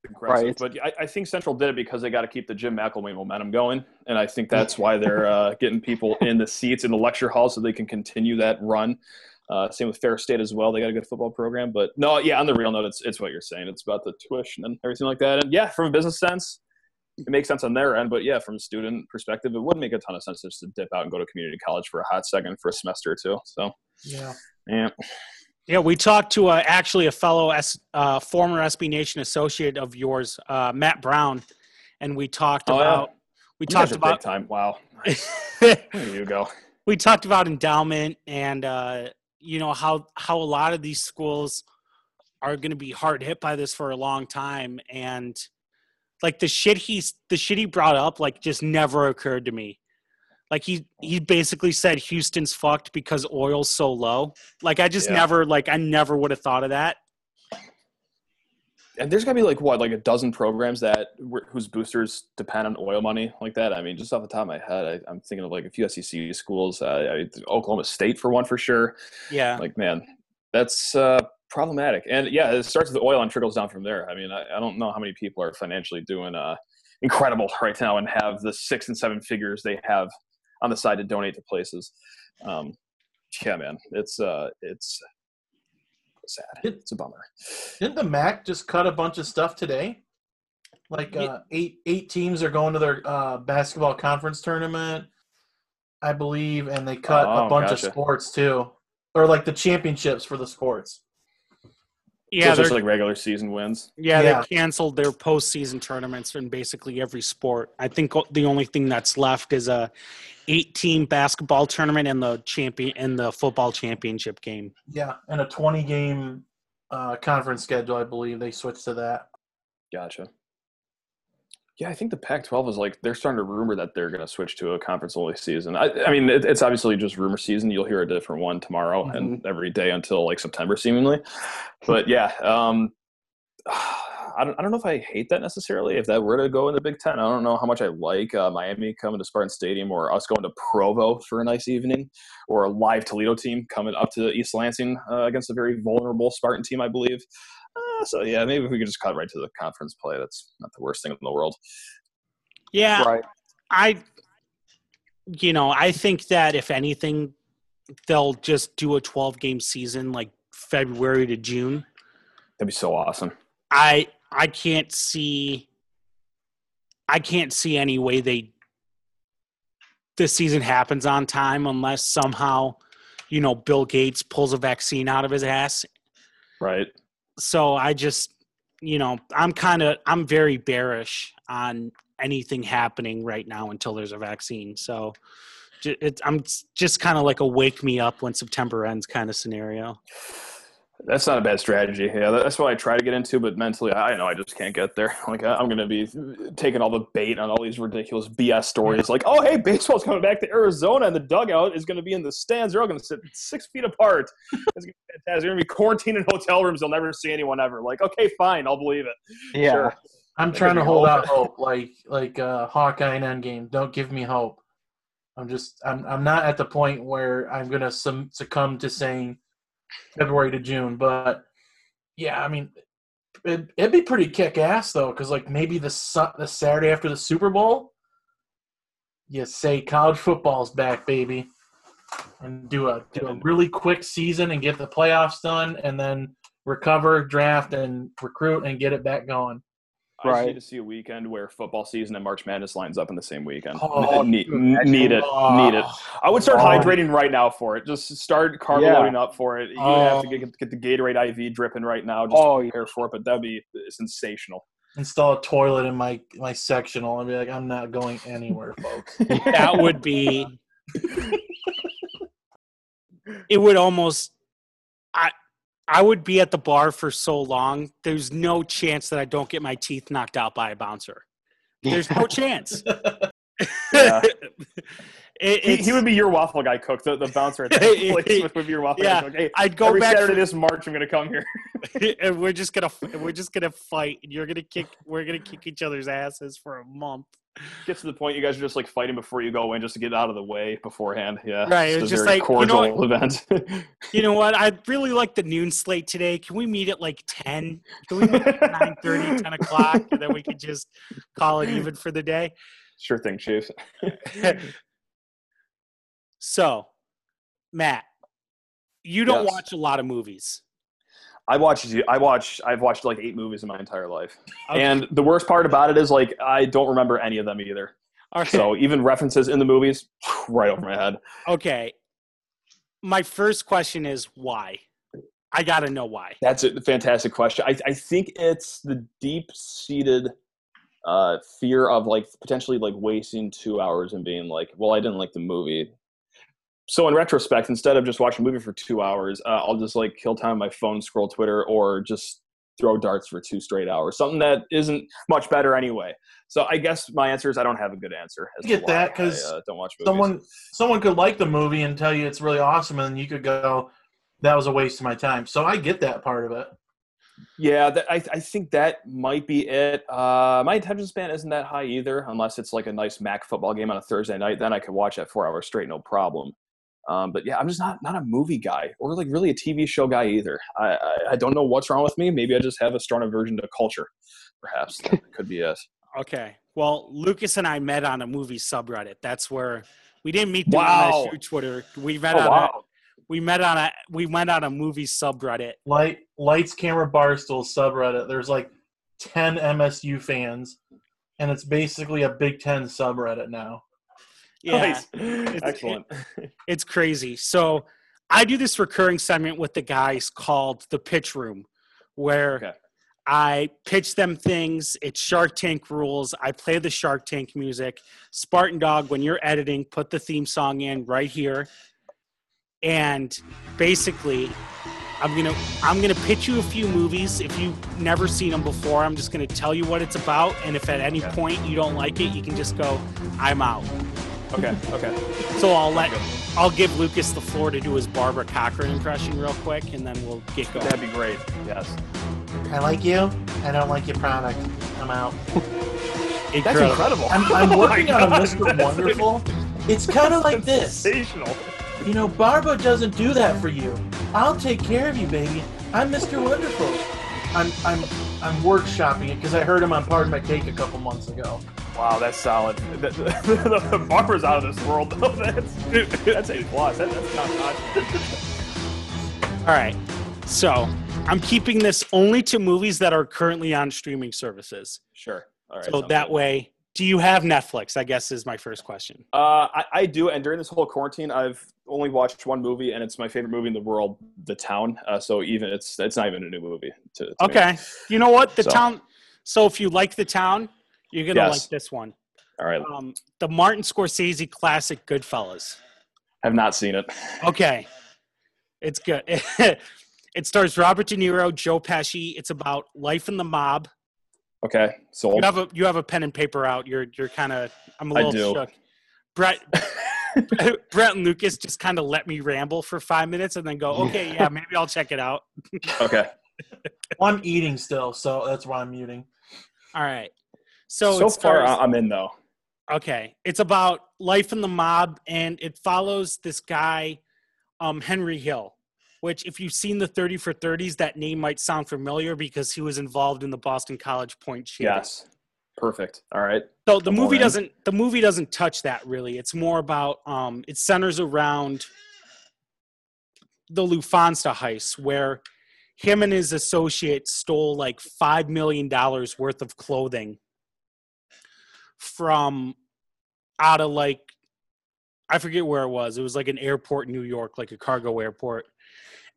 aggressive. Right. But I, I think Central did it because they got to keep the Jim McElwain momentum going, and I think that's why they're uh, getting people in the seats in the lecture hall so they can continue that run. Uh, same with Ferris State as well. They got a good football program, but no, yeah. On the real note, it's it's what you're saying. It's about the tuition and everything like that. And yeah, from a business sense, it makes sense on their end. But yeah, from a student perspective, it wouldn't make a ton of sense just to dip out and go to community college for a hot second for a semester or two. So Yeah. yeah, Yeah, we talked to uh, actually a fellow S, uh, former SB Nation associate of yours, uh, Matt Brown, and we talked Oh, yeah. about we You talked about big time. Wow, there you go. we talked about endowment and uh, you know how how a lot of these schools are going to be hard hit by this for a long time. And like the shit he's the shit he brought up like just never occurred to me. Like he he basically said houston's fucked because oil's so low. Like i just Yeah. never like i never would have thought of that And there's to be like what, like a dozen programs that whose boosters depend on oil money like that. I mean, just off the top of my head, I, I'm thinking of like a few SEC schools, uh, Oklahoma State for one for sure. yeah Like, man, that's uh, problematic. And yeah, it starts with the oil and trickles down from there. I mean, I, I don't know how many people are financially doing uh, incredible right now and have the six and seven figures they have on the side to donate to places. Um, yeah, man, it's uh, it's sad. It's a bummer. Didn't the MAC just cut a bunch of stuff today? Like Ye- uh, eight eight teams are going to their uh, basketball conference tournament, I believe, and they cut Oh, a bunch gotcha. of sports too, or like the championships for the sports. Yeah so it's just like regular season wins. yeah Yeah. they canceled their postseason tournaments in basically every sport i think the only thing that's left is a eight team basketball tournament and the champion and the football championship game Yeah, and a twenty game uh, conference schedule, I believe they switched to that. Gotcha. Yeah, I think the Pac-12 is like they're starting to rumor that they're going to switch to a conference-only season. I, I mean, it, it's obviously just rumor season. You'll hear a different one tomorrow and every day until like September, seemingly. But yeah, um, I don't, I don't know if I hate that necessarily. If that were to go in the Big Ten, I don't know how much I like uh, Miami coming to Spartan Stadium or us going to Provo for a nice evening or a live Toledo team coming up to East Lansing uh, against a very vulnerable Spartan team, I believe. Uh, so yeah, maybe if we could just cut right to the conference play. That's not the worst thing in the world. yeah Right. I you know, I think that if anything, they'll just do a 12 game season like February to June. That'd be so awesome. I I can't see I can't see any way they this season happens on time unless somehow, you know, Bill Gates pulls a vaccine out of his ass. Right. So I just, you know, I'm kind of I'm very bearish on anything happening right now until there's a vaccine. So I'm just kind of like a wake me up when September ends kind of scenario. That's not a bad strategy. Yeah, that's what I try to get into, but mentally, I know I just can't get there. Like, I- I'm going to be taking all the bait on all these ridiculous BS stories. Like, oh, hey, baseball's coming back to Arizona, and the dugout is going to be in the stands. They're all going to sit six feet apart. It's going to be fantastic. They're going to be quarantined in hotel rooms. They'll never see anyone ever. Like, okay, fine, I'll believe it. Yeah. Sure. I'm trying to hold hope. out hope, like like uh, Hawkeye and Endgame. Don't give me hope. I'm just I'm I'm not at the point where I'm gonna sum, succumb to saying February to June, but yeah, I mean, it, it'd be pretty kick ass though, because like maybe the the Saturday after the Super Bowl, you say college football's back, baby, and do a do a really quick season and get the playoffs done, and then recover, draft, and recruit and get it back going. I just Right. need to see a weekend where football season and March Madness lines up in the same weekend. Oh, need, dude, need it. Need it. I would start Oh. hydrating right now for it. Just start carb Yeah. loading up for it. You have to Oh. get, get the Gatorade IV dripping right now just Oh, to yeah. prepare for it. But that'd be sensational. install a toilet in my my sectional and be like, I'm not going anywhere, folks. That would be it would almost I I would be at the bar for so long. There's no chance that I don't get my teeth knocked out by a bouncer. There's no chance. Yeah. It- He, he would be your waffle guy cook. The, the bouncer at that place would, would be your waffle Yeah, guy cook. Hey, I'd go every back Saturday for- this March, I'm going to come here. and we're just gonna we're just gonna fight and you're gonna kick we're gonna kick each other's asses for a month. Gets to the point you guys are just like fighting before you go in just to get out of the way beforehand. Yeah. Right, It's it's a just very like, you know cordial event. You know what? I'd really like the noon slate today. Can we meet at like ten? Can we meet at 9 10 o'clock? And then we could just call it even for the day. sure thing, Chief. So, Matt, you don't Yes. watch a lot of movies. I watched. I watch. I've watched like eight movies in my entire life, Okay. and the worst part about it is like I don't remember any of them either. All right. So even references in the movies, right over my head. okay. My first question is why? I got to know why. That's a fantastic question. I, I think it's the deep seated uh, fear of like potentially like wasting two hours and being like, well, I didn't like the movie. So in retrospect, instead of just watching a movie for two hours, uh, I'll just like kill time on my phone, scroll Twitter, or just throw darts for two straight hours. Something that isn't much better anyway. So I guess my answer is I don't have a good answer. As I get that, 'cause I, uh, don't watch movies. someone someone could like the movie and tell you it's really awesome, and then you could go, "That was a waste of my time." So I get that part of it. Yeah, that, I, I think that might be it. Uh, my attention span isn't that high either, unless it's like a nice MAC football game on a Thursday night. Then I could watch that four hours straight, no problem. Um, but yeah, I'm just not not a movie guy or like really a TV show guy either. I, I, I don't know what's wrong with me. Maybe I just have a strong aversion to culture. Perhaps that could be it. Okay. Well, Lucas and I met on a movie subreddit. That's where we didn't meet through Wow. MSU Twitter. We met Oh on a wow! we met on a we went on a movie subreddit. Light lights, camera, barstool subreddit. There's like ten MSU fans, and it's basically a Big Ten subreddit now. Yeah. Nice. Excellent. It's crazy. So I do this recurring segment with the guys called the pitch room, where Okay. I pitch them things. It's Shark Tank rules. I play the Shark Tank music. Spartan Dog, when you're editing, put the theme song in right here. And basically, I'm gonna I'm gonna pitch you a few movies. If you've never seen them before, I'm just gonna tell you what it's about. And if at any point you don't like it, you can just go, I'm out. Okay. Okay. So I'll let I'll give Lucas the floor to do his Barbara Corcoran impression real quick, and then we'll get going. That'd be great. Yes. I like you. I don't like your product. I'm out. That's incredible. I'm, I'm Oh my working on a God. Mr. Wonderful. It's kind of like this. Sensational. You know, Barbara doesn't do that for you. I'll take care of you, baby. I'm Mr. Wonderful. I'm I'm I'm workshopping it because I heard him on Pardon My Take a couple months ago. Wow, that's solid. The, the, the bumper's out of this world, though. That's that's a plus. That, that's top notch. All right. So I'm keeping this only to movies that are currently on streaming services. Sure. All right. so that good. way, do you have Netflix? I guess is my first question. Uh, I, I do, and during this whole quarantine, I've only watched one movie, and it's my favorite movie in the world, The Town. Uh, so even it's it's not even a new movie. To, to me. Okay. You know what? The So- town. So if you like the town, you're gonna Yes. like this one. All right. Um, the Martin Scorsese classic Goodfellas. I've not seen it. Okay. It's good. it stars Robert De Niro, Joe Pesci. It's about life in the mob. Okay. So You have a you have a pen and paper out. You're you're kind of I'm a little do. shook. Brett Brett and Lucas just kind of let me ramble for five minutes and then go, okay, yeah, maybe I'll check it out. okay. Well, I'm eating still, so that's why I'm muting. All right. So, So, far, I'm in though. Okay. It's about life in the mob and it follows this guy, um, Henry Hill, which if you've seen the 30 for 30s, that name might sound familiar because he was involved in the Boston College point shaving. Yes. Perfect. All right. So the movie doesn't the movie doesn't touch that really. It's more about um it centers around the Lufthansa heist where him and his associates stole like five million dollars worth of clothing from out of like I forget where it was. It was like an airport in New York, like a cargo airport.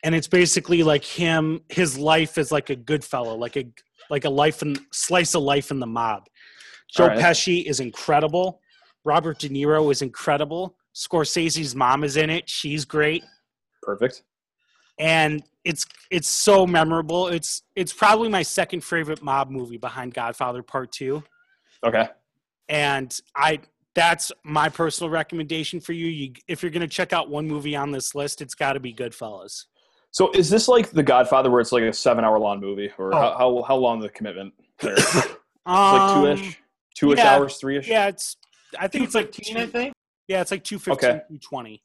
And it's basically like him, his life is like a good fellow, like a like a life and slice of life in the mob. Joe right. Pesci is incredible. Robert De Niro is incredible. Scorsese's mom is in it. She's great. Perfect. And it's it's so memorable. It's it's probably my second favorite mob movie behind Godfather Part 2 Okay. And I that's my personal recommendation for you. You if you're going to check out one movie on this list, it's got to be Goodfellas. So is this like The Godfather, where it's like a seven-hour long movie, or Oh. how, how how long the commitment? There? It's like Um, two-ish, two-ish yeah. hours, three-ish. Yeah, it's I think it's like 15, I think. Yeah, it's like 215, Okay. 220.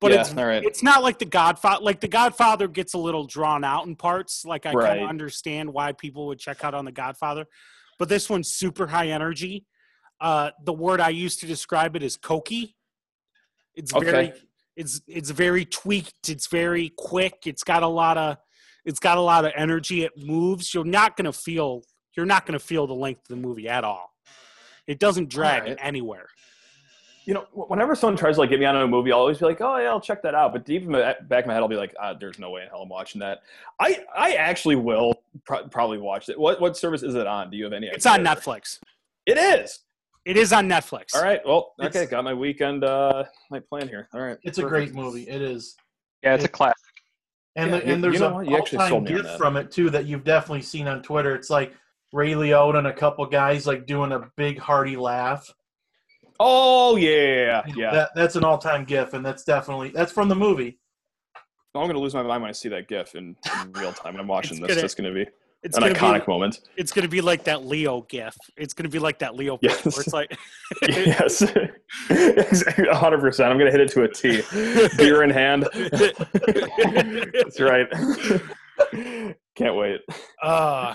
But Yeah, it's all right. it's not like the Godfather like the Godfather gets a little drawn out in parts. Like I kind of understand why people would check out on the Godfather. But this one's super high energy. Uh the word I use to describe it is cokey. It's very it's it's very tweaked, it's very quick, it's got a lot of it's got a lot of energy, it moves. You're not gonna feel you're not gonna feel the length of the movie at all. It doesn't drag Alright. anywhere. You know, whenever someone tries to like get me on a movie, I'll always be like, "Oh yeah, I'll check that out." But deep in the back of my head, I'll be like, ah, "There's no way in hell I'm watching that." I I actually will pro- probably watch it. What what service is it on? Do you have any? It's on Netflix. It is. It is on Netflix. All right. Well, okay. It's- Got my weekend uh my plan here. All right. It's a great movie. It is. Yeah, it's a classic. And, Yeah, the, you- and there's you know a? You actually all-time sold me gift from it too that you've definitely seen on Twitter. It's like Ray Liotta and a couple guys like doing a big hearty laugh. Oh yeah, yeah. That that's an all-time gif, and that's definitely that's from the movie. I'm gonna lose my mind when I see that GIF in, in real time. And I'm watching It's this. gonna- That's gonna be It's an iconic be moment. it's gonna be like that Leo gif. It's gonna be like that Leo Yes. gif where it's like yes, exactly. 100. percent I'm gonna hit it to a T. Beer in hand. That's right. Can't wait. uh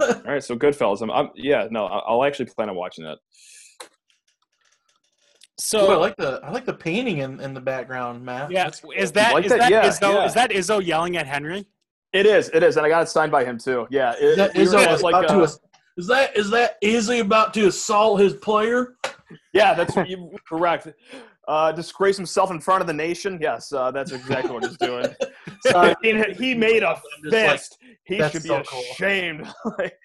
All right, so Goodfellas. I'm, I'm yeah, no, I- I'll actually plan on watching that. so Ooh, I like the I like the painting in, in the background, Matt. yeah, is that Like is that? that Yeah, Izzo, yeah. is that Izzo yelling at Henry? It is, it is, and I got it signed by him too. Yeah, it, That we were Izzo is like, about uh, to, is that is that Izzy about to assault his player? Yeah, that's correct. Uh, disgrace himself in front of the nation. Yes, uh, that's exactly what he's doing. Sorry. he, made a just like, fist. he should be so cool. ashamed. Like,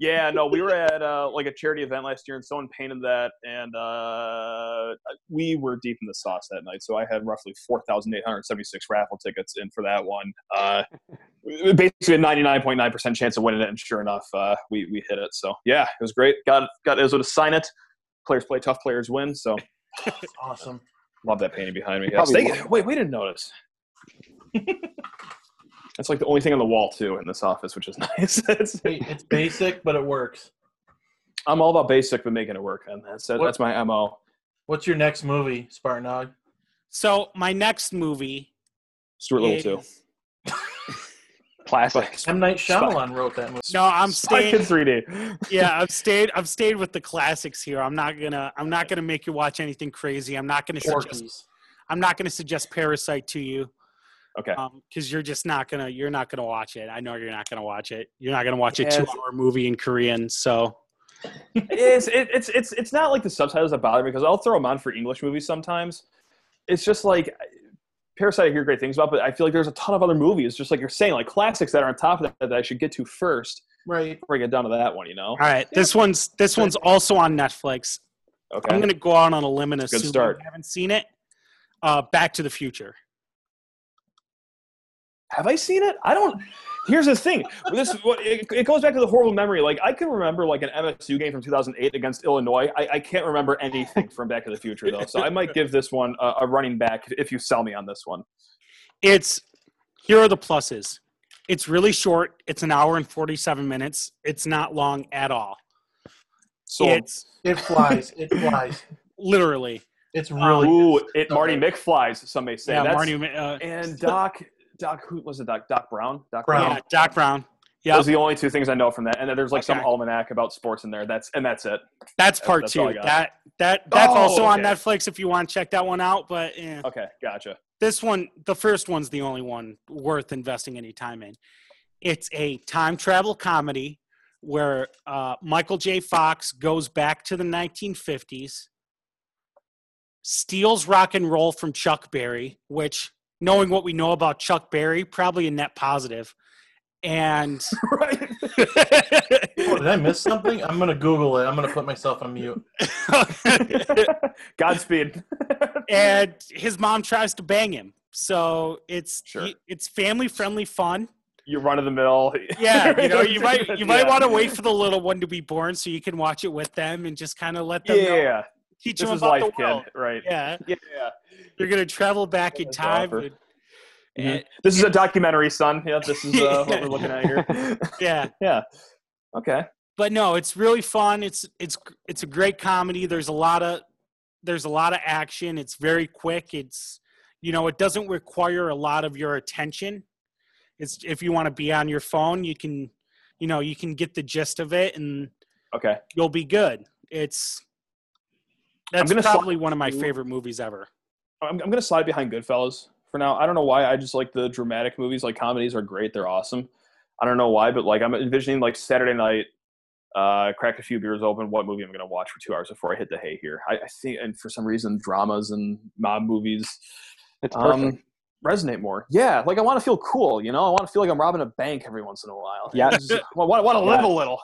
yeah, no, we were at uh, like a charity event last year, and someone painted that, and uh, we were deep in the sauce that night. So I had roughly four thousand eight hundred seventy-six raffle tickets in for that one. Uh, basically a ninety-nine point nine percent chance of winning it, and sure enough, uh, we we hit it. So yeah, it was great. Got got Izzo to sign it. Players play tough, players win. So Awesome. love that painting behind me. You Yes. probably They- wait, we didn't notice. That's like the only thing on the wall too in this office, which is nice. It's- It's basic, but it works. I'm all about basic, but making it work, and that's What- that's my mo. What's your next movie, Spartan Dog? So my next movie Stuart Little too. is Classic. M Night Shyamalan wrote that movie. No, I'm Spy staying. Kids 3D. yeah, I've stayed. I've stayed with the classics here. I'm not gonna. I'm not gonna make you watch anything crazy. I'm not gonna suggest. I'm not gonna suggest Parasite to you. Okay. because you're just not gonna you're not gonna watch it. I know you're not gonna watch it. You're not gonna watch a two hour movie in Korean. So it's it, it's it's it's not like the subtitles that bother me because I'll throw them on for English movies sometimes. It's just like Parasite. I hear great things about, but I feel like there's a ton of other movies, just like you're saying, like classics that are on top of that that I should get to first Right. before I get down to that one. You know? all right, this one's this one's also on Netflix. Okay. I'm gonna go out on a limb and Good assume start. you haven't seen it. Uh, Back to the Future. Have I seen it? I don't. Here's the thing. This what it, it goes back to the horrible memory. Like I can remember like an MSU game from 2008 against Illinois. I, I can't remember anything from Back to the Future though. So I might give this one a, a running back if you sell me on this one. It's here are the pluses. It's really short. It's an hour and 47 minutes. It's not long at all. So It's It flies. It flies. literally It's really ooh, it Marty McFlies. Some may say. yeah, That's, Marty. Uh, and Doc Doc who was it? Doc Doc Brown. Doc Brown. yeah, Doc Brown. Yeah, Those are the only two things I know from that. And then there's like some almanac about sports in there. That's and that's it. that's part that's all I two. That that that's Oh, also on. Netflix if you want to check that one out. But yeah. Okay, gotcha. this one the first one's the only one worth investing any time in it's a time travel comedy where uh, michael j fox goes back to the 1950s steals rock and roll from chuck berry which knowing what we know about chuck berry probably a net positive and right. Oh, did I miss something? I'm gonna Google it. I'm gonna put myself on mute. Godspeed. and his mom tries to bang him so it's Sure. he- it's family friendly fun you run of the mill. yeah, you know, you might you might Yeah. want to wait for the little one to be born so you can watch it with them and just kind of let them know, Yeah, teach this them is about life, the world. kid. Right. Yeah, Yeah. You're gonna travel back in time. and- Mhm. This is a documentary, son. Yeah, this is uh, what we're looking at here. yeah, yeah. Okay. but no, it's really fun. It's it's it's a great comedy. There's a lot of there's a lot of action. It's very quick. It's you know, it doesn't require a lot of your attention. It's if you want to be on your phone, you can you know you can get the gist of it and Okay. you'll be good. It's that's probably one of my favorite movies ever. I'm, I'm gonna slide behind Goodfellas for now. I don't know why. I just like the dramatic movies. Like comedies are great. They're awesome. I don't know why, but like I'm envisioning like Saturday night, uh, crack a few beers open. What movie I'm gonna watch for two hours before I hit the hay here? I, I think, and for some reason, dramas and mob movies It's perfect. um, resonate more. Yeah, like I want to feel cool. You know, I want to feel like I'm robbing a bank every once in a while. Yes. I want, want to live Yeah. a little.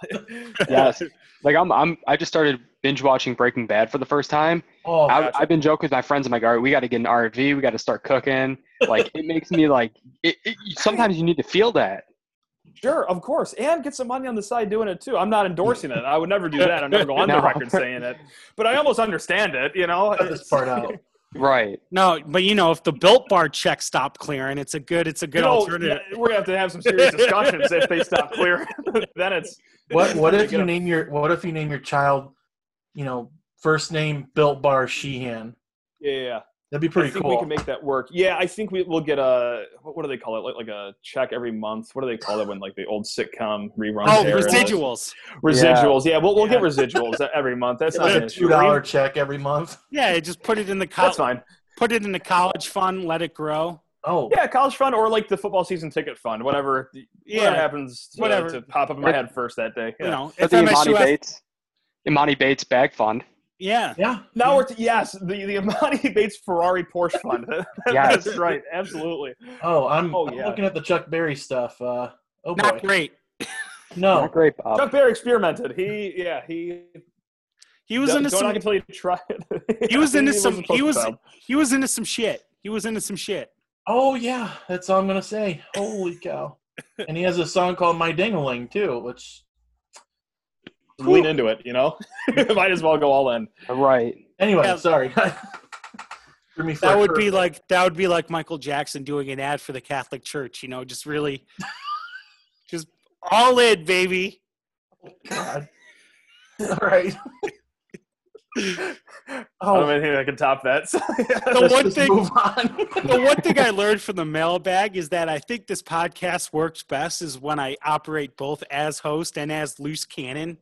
yes. Like I'm, I'm, I just started binge watching Breaking Bad for the first time. Oh, I, gotcha. I've been joking with my friends. I'm like, all right, we got to get an RV. We got to start cooking. Like it makes me like. It, it, sometimes you need to feel that. Sure, of course, and get some money on the side doing it too. I'm not endorsing it. I would never do that. I'm never going on the record saying it. But I almost understand it. You know, cut this part out. Right. No, but you know, if the built bar check stop clearing, it's a good it's a good You know, alternative. We're gonna have to have some serious discussions if they stop clearing. then it's What What if you Get name your What if you name your child, you know, first name Built Bar Sheehan? yeah. Yeah. That'd be pretty I think cool. we can make that work. Yeah, I think we, we'll get a what, what do they call it? Like like a check every month. What do they call it when like the old sitcom reruns? Oh, residuals. Residuals. Yeah, we'll we'll get residuals every month. That's not It's an a two dollar check every month. Yeah, just put it in the That's college fine. put it in the college fund, let it grow. Oh, Yeah, college fund or like the football season ticket fund, whatever. Whatever Yeah, happens to, whatever. to pop up in my head first that day. you Yeah. know, That's if the Emoni Bates. Emoni Bates bag fund. Yeah, yeah. Now we're t- yes, the the Emoni Bates Ferrari Porsche fund. Yes. That's right, absolutely. Oh, I'm, Oh, I'm yeah. looking at the Chuck Berry stuff. Uh, oh boy, not great. no. Not great, Bob. Chuck Berry experimented. He yeah he He was into don't some until you try it. he was into He some he was he was into some shit. He was into some shit. Oh yeah, that's all I'm gonna say. Holy cow! and he has a song called "My Dingaling" too, which lean into it. You know, might as well go all in. Right. anyway, Yeah. sorry. Threw me for That a would be like that would be like Michael Jackson doing an ad for the Catholic Church, you know, just really just all in, baby. God. All right. Oh. I Oh, don't have anything that can top that. So, The one thing- on. the one thing I learned from the mailbag is that I think this podcast works best is when I operate both as host and as loose cannon.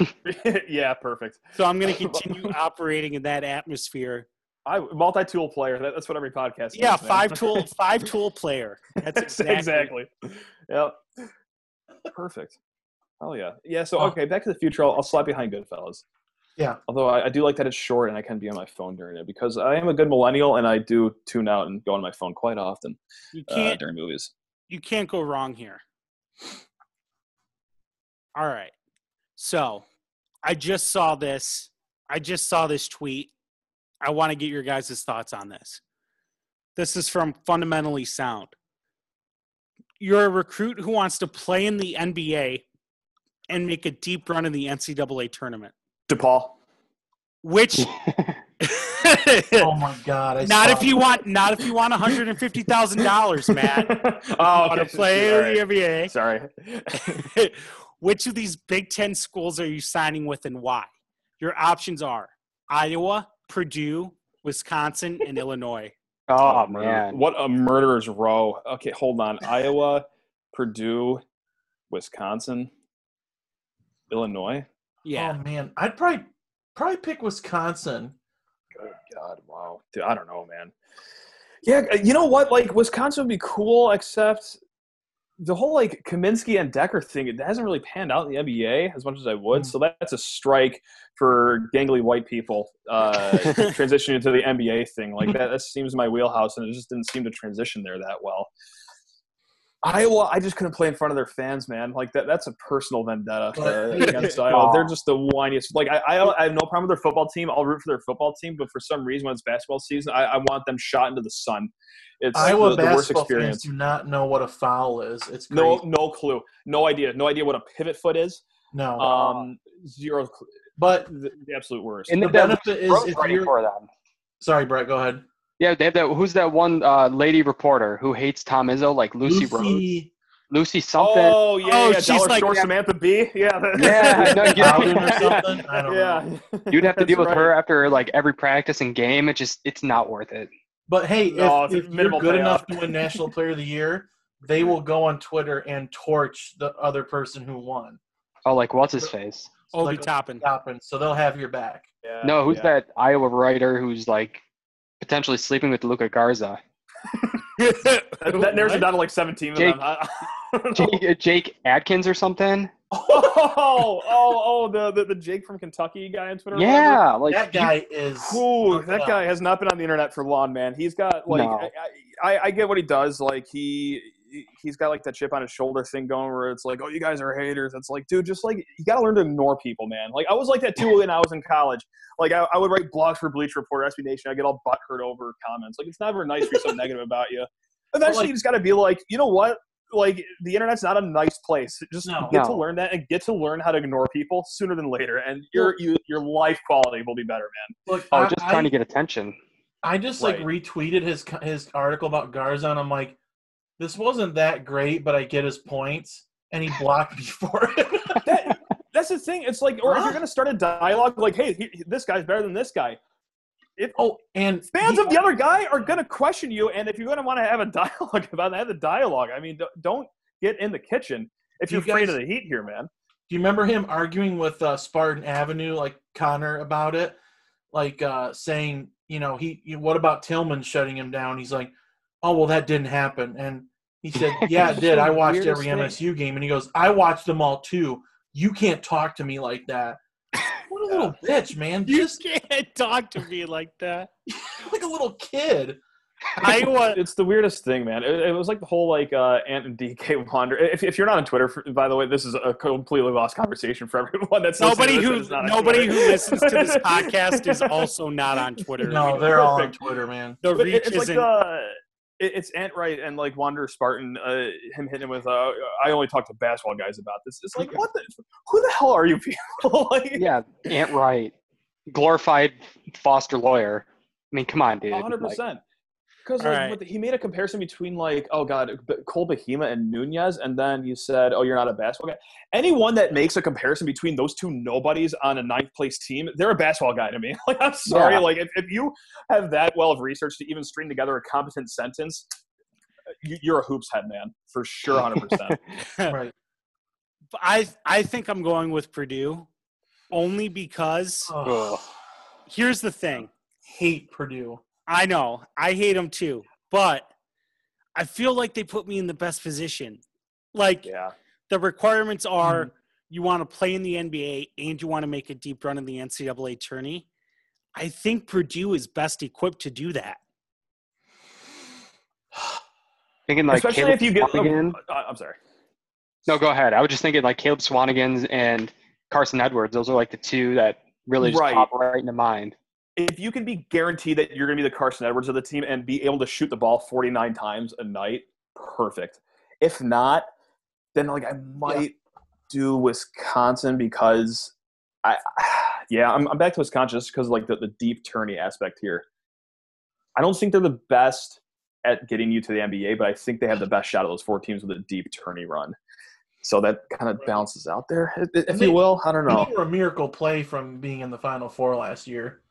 yeah, perfect. So I'm going to continue operating in that atmosphere. I multi-tool player. That, that's what every podcast. Yeah, is, man. five tool, five tool player. That's exactly. exactly. Yep. Perfect. Oh yeah. Yeah. So Oh. okay, Back to the Future. I'll, I'll slap behind Goodfellas. Yeah. Although I, I do like that it's short and I can be on my phone during it because I am a good millennial and I do tune out and go on my phone quite often You uh, can't during movies. you can't go wrong here. All right. So, I just saw this. I just saw this tweet. I want to get your guys' thoughts on this. This is from Fundamentally Sound. You're a recruit who wants to play in the NBA and make a deep run in the NCAA tournament. DePaul. Which oh my god! I not saw if you want not if you want $150,000, Matt. oh, Want okay. to play All right. in the NBA. Sorry. Which of these Big Ten schools are you signing with and why? Your options are Iowa, Purdue, Wisconsin, and Illinois. Oh, oh murder- man. What a murderer's row. Okay, hold on. Iowa, Purdue, Wisconsin, Illinois. Yeah. Oh man, I'd probably probably pick Wisconsin. Good God, wow. Dude, I don't know, man. Yeah, you know what? Like Wisconsin would be cool, except the whole like Kaminsky and Dekker thing. It hasn't really panned out in the NBA as much as I would. Mm. So that's a strike for gangly white people uh, transitioning to the NBA thing. Like that, that seems my wheelhouse, and it just didn't seem to transition there that well. Iowa, I just couldn't play in front of their fans, man. Like that—that's a personal vendetta uh, against Iowa. They're just the whiniest. Like I, I, I have no problem with their football team. I'll root for their football team, but for some reason, when it's basketball season, I, I want them shot into the sun. It's Iowa the, the worst basketball fans do not know what a foul is. It's No, crazy. no clue, no idea, no idea what a pivot foot is. no. Um, zero, cl- but the, the absolute worst. And the they have benefit is road if you're for them. sorry, Brett, go ahead. Yeah, they have that. Who's that one uh, lady reporter who hates Tom Izzo, like Lucy, Rhodes, Lucy Lucy something? Oh yeah, Oh, yeah, she's Dollar like- Store Samantha Bee. Yeah, Yeah, no, you- Bowden or something. I don't know. yeah. You'd have to deal with right. her after like every practice and game. It just it's not worth it. But hey, if, No, it's a if you're good payoff. enough to win National Player of the Year, they will go on Twitter and torch the other person who won. Oh, like what's his face? Obi Like- Toppin. Toppin, so they'll have your back. Yeah, No, who's yeah. that Iowa writer who's like potentially sleeping with Luka Garza? That, that narrows it down to like 17 Jake- of them. I- I. Jake, uh, Jake Atkins or something? Oh, oh, oh, the, the, the Jake from Kentucky guy on Twitter. or whatever? Yeah, like that guy is. Ooh, that guy has not been on the internet for long, man. He's got like No. I, I, I get what he does. Like he he's got like that chip on his shoulder thing going where it's like, oh, you guys are haters. It's like, dude, just like you got to learn to ignore people, man. Like I was like that too when I was in college. Like I, I would write blogs for Bleacher Report, SB Nation. I get all butthurt over comments. Like it's never nice to be so negative about you. Eventually, like- you just got to be like, you know what? Like the internet's not a nice place. Just No. get to learn that and get to learn how to ignore people sooner than later, and your you, your life quality will be better, man. Look, oh, I, just I, trying to get attention. I just like retweeted his his article about Garza, and I'm like, this wasn't that great, but I get his points, and he blocked me for it. that, that's the thing. It's like, or if you're going to start a dialogue, like, hey, he, this guy's better than this guy. If oh, and fans he- of the other guy are going to question you, and if you're going to want to have a dialogue about that, have a dialogue. I mean, don't- don't get in the kitchen if You you're afraid guys- of the heat here, man. Do you remember him arguing with uh, Spartan Avenue, like Connor, about it? Like uh, saying, you know, he, you, what about Tillman shutting him down? He's like, oh, well, that didn't happen. And he said, yeah, it did. I watched every thing. MSU game. And he goes, I watched them all too. You can't talk to me like that. What a little bitch, man. You Just can't talk to me like that. like a little kid. Iowa. It's the weirdest thing, man. It, it was like the whole like uh, Ant and DK wander. If, if you're not on Twitter, for, by the way, this is a completely lost conversation for everyone. That's Nobody who this that is not on nobody who listens to this podcast is also not on Twitter. No, they're all on Twitter, man. the reach it- it's like isn't. the it- it's Ant Wright and like Wander Spartan, uh, him hitting with. Uh, I only talk to basketball guys about this. It's like, what the? Who the hell are you people? like, Yeah, Ant Wright, glorified Foster lawyer. I mean, come on, dude. hundred Like, percent. Because like, right. the- he made a comparison between like, oh god, uh, Cole Bahima and Nunez, and then you said, oh, you're not a basketball guy. Anyone that makes a comparison between those two nobodies on a ninth place team, they're a basketball guy to me. Like, I'm sorry, Yeah. like if, if you have that well of research to even string together a competent sentence, uh, you, you're a hoops head man for sure, hundred percent. Right. I I think I'm going with Purdue, only because Oh, Ugh. here's the thing. hate Purdue. I know I hate them too, but I feel like they put me in the best position. Like Yeah, the requirements are Mm-hmm. you want to play in the NBA and you want to make a deep run in the NCAA tourney. I think Purdue is best equipped to do that. Thinking like especially Caleb if you get. Swanigan. uh, I'm sorry. No, go ahead. I was just thinking like Caleb Swanigan's and Carson Edwards. Those are like the two that really just Right. pop right into mind. If you can be guaranteed that you're going to be the Carson Edwards of the team and be able to shoot the ball 49 times a night, perfect. If not, then like I might do Wisconsin because I, yeah, I'm, I'm back to Wisconsin just because like the, the deep tourney aspect here. I don't think they're the best at getting you to the NBA, but I think they have the best shot of those four teams with a deep tourney run. So that kind of balances out there, if, if they- you will. I don't know. They were a miracle play from being in the Final Four last year.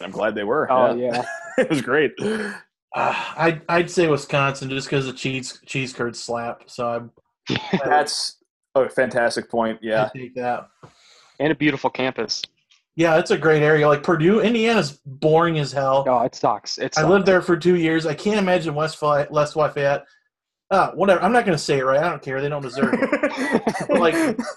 I'm glad they were. Oh yeah. it was great. Uh, I'd I'd say Wisconsin just because the cheese cheese curd slap. So I'm That's a fantastic point. Yeah. I take that. and a beautiful campus. Yeah, it's a great area. Like Purdue, Indiana's boring as hell. No, it sucks. It I lived there for two years. I can't imagine West Fi- West Lafayette. Uh, whatever. I'm not going to say it right. I don't care. They don't deserve it. But, like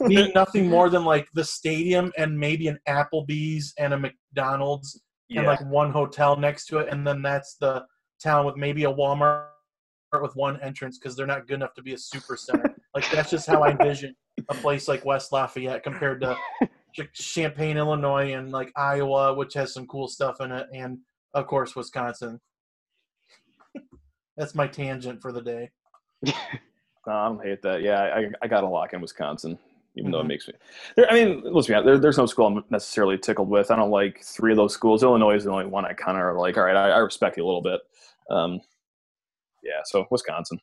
being nothing more than like the stadium and maybe an Applebee's and a McDonald's yeah. and like one hotel next to it, and then that's the town with maybe a Walmart with one entrance because they're not good enough to be a super center. like that's just how I envision a place like West Lafayette compared to Ch- Champaign, Illinois, and like Iowa, which has some cool stuff in it, and of course Wisconsin. that's my tangent for the day. No, I don't hate that. Yeah, I, I got a lock in Wisconsin, even though it makes me. There, I mean, let's be honest. There, there's no school I'm necessarily tickled with. I don't like three of those schools. Illinois is the only one I kind of are like. All right, I, I respect you a little bit. Um, yeah, so Wisconsin.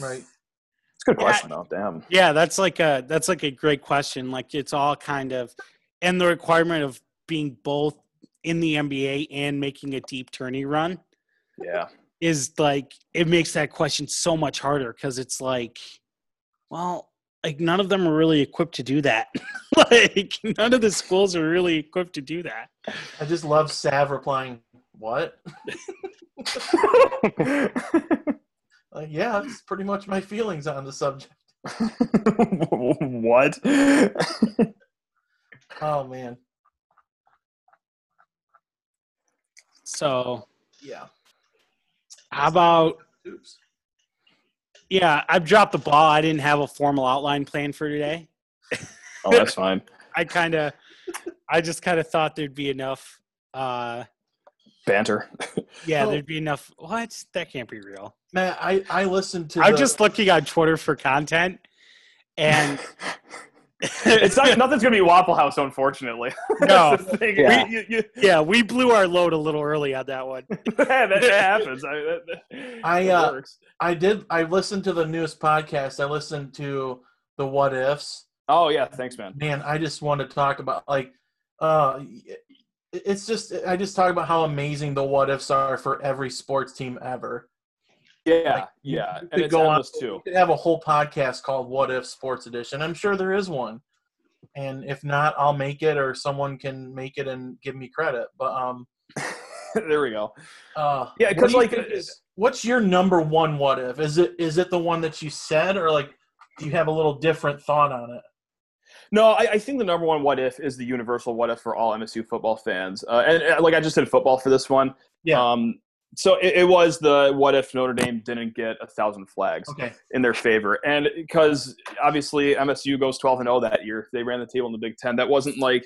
Right. It's a good Yeah. question though. Damn. Yeah, that's like a that's like a great question. Like it's all kind of and the requirement of being both in the NBA and making a deep tourney run Yeah. is like it makes that question so much harder because it's like, well, like none of them are really equipped to do that. like none of the schools are really equipped to do that. I just love Sav replying, "What?" Like, yeah, that's pretty much my feelings on the subject. what? Oh man. So Yeah. how about Oops. Yeah, I've dropped the ball. I didn't have a formal outline plan for today. oh, that's fine. I kind of, I just kind of thought there'd be enough. Uh, Banter. yeah, Oh. there'd be enough. What? That can't be real. Man, I I listened to. I'm the- just looking on Twitter for content, and it's not nothing's gonna be Waffle House, unfortunately. No. That's the thing. Yeah. We- you- you- yeah, we blew our load a little early on that one. that, that happens. I, that, that- I, uh, works. I did. I listened to the newest podcast. I listened to the what ifs. Oh yeah, thanks, man. Man, I just want to talk about like, uh, it's just I just talk about how amazing the what ifs are for every sports team ever. Yeah, Like, yeah, you and could go on- too. We could have a whole podcast called "What If Sports Edition." I'm sure there is one, and if not, I'll make it, or someone can make it and give me credit. But um, there we go. uh, Yeah, because like, think is- what's your number one what if? Is it is it the one that you said, or like do you have a little different thought on it? No, I, I think the number one what if is the universal what if for all MSU football fans. Uh, and, and, like I just did football for this one. Yeah. Um, so it, it was the what if Notre Dame didn't get a thousand flags Okay. in their favor, and because obviously MSU goes twelve and zero that year, they ran the table in the Big Ten. That wasn't like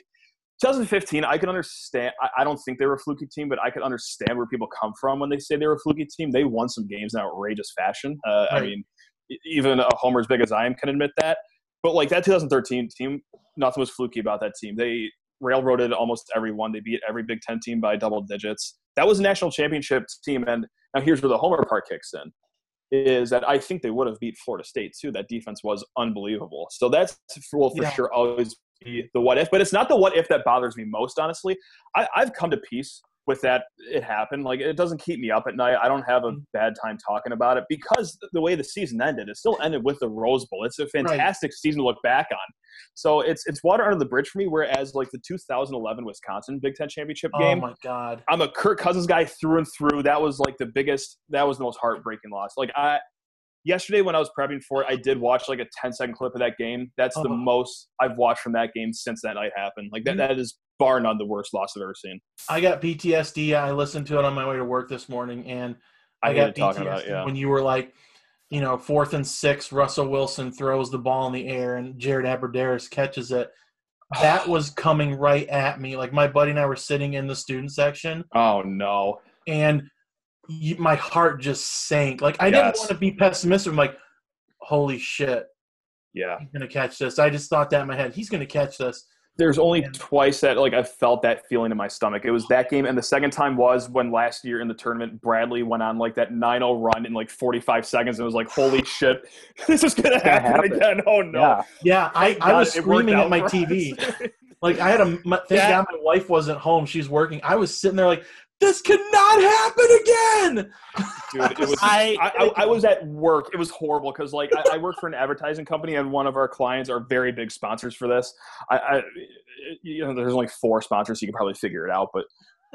2015. I could understand. I, I don't think they were a fluky team, but I could understand where people come from when they say they were a fluky team. They won some games in outrageous fashion. Uh, I mean, even a homer as big as I am can admit that. But like that 2013 team, nothing was fluky about that team. They railroaded almost everyone. They beat every Big Ten team by double digits. That was a national championship team. And now here's where the homer part kicks in is that I think they would have beat Florida State too. That defense was unbelievable. So that's will for Yeah. sure always be the what if, but it's not the what if that bothers me most, honestly. I, I've come to peace with that it happened. Like it doesn't keep me up at night. I don't have a mm. bad time talking about it because the way the season ended, it still ended with the Rose Bowl. It's a fantastic season to look back on. So it's it's water under the bridge for me. Whereas like the 2011 Wisconsin Big Ten championship game Oh game, my god. I'm a Kirk Cousins guy through and through. That was like the biggest. That was the most heartbreaking loss. Like I, yesterday when I was prepping for it, I did watch like a 10 second clip of that game. That's oh the Oh. most I've watched from that game since that night happened. Like that, You- that is bar none the worst loss I've ever seen. I got PTSD. I listened to it on my way to work this morning, and I I, got PTSD about yeah. when you were like, you know, fourth and six, Russell Wilson throws the ball in the air, and Jared Abbrederis catches it. That was coming right at me. Like my buddy and I were sitting in the student section, Oh no. and you, my heart just sank. Like I didn't want to be pessimistic. I'm like, holy shit, Yeah. he's gonna catch this. I just thought that in my head. He's gonna catch this. There's only Yeah. twice that like I felt that feeling in my stomach. It was that game, and the second time was when last year in the tournament, Bradley went on like that 9-0 run in like 45 seconds, and it was like, "Holy shit, this is gonna gonna happen, happen. again!" Oh no! Yeah. Yeah, I, I was it screaming at my. TV. Like I had a my, thank Yeah. God my wife wasn't home. She's working. I was sitting there like, this cannot happen again. Dude, it was. I, I, I, I was at work. It was horrible because like I, I work for an advertising company and one of our clients are very big sponsors for this. I, I you know there's only four sponsors, so you can probably figure it out. But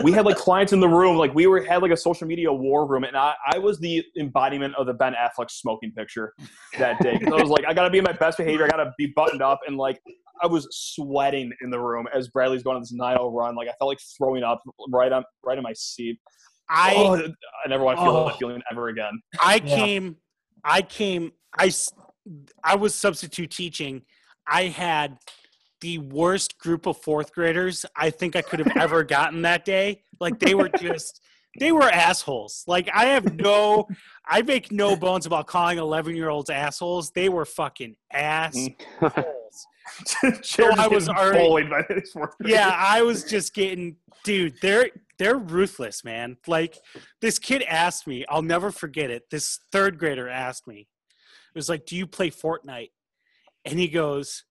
we had like clients in the room, like we were had like a social media war room, and I, I was the embodiment of the Ben Affleck smoking picture that day. 'Cause I was like, I gotta be in my best behavior, I gotta be buttoned up, and like I was sweating in the room as Bradley's going on this 9-0 run. Like I felt like throwing up right on right in my seat. I oh, I never want to feel Oh. that feeling ever again. I Yeah. came, I came, I, s- I was substitute teaching. I had the worst group of fourth graders I think I could have ever gotten that day. Like they were just, they were assholes. Like I have no, I make no bones about calling 11 year olds assholes. They were fucking assholes. Jared's I was already- by his fourth graders. yeah, I was just getting, dude. They're they're ruthless, man. Like this kid asked me, I'll never forget it. This third grader asked me, it was like, "Do you play Fortnite?" And he goes,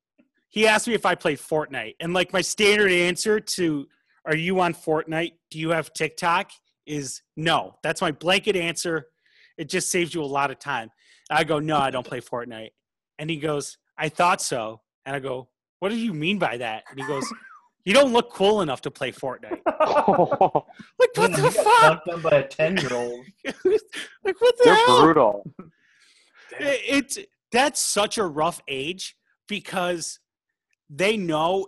he asked me if I played Fortnite, and like my standard answer to, "Are you on Fortnite? Do you have TikTok?" is no. That's my blanket answer. It just saves you a lot of time. I go, "No, I don't play Fortnite," and he goes, "I thought so," and I go, "What do you mean by that?" And he goes. You don't look cool enough to play Fortnite. Like what the fuck? dunked on by a ten year old. like what the They're hell? brutal. It- It's that's such a rough age because they know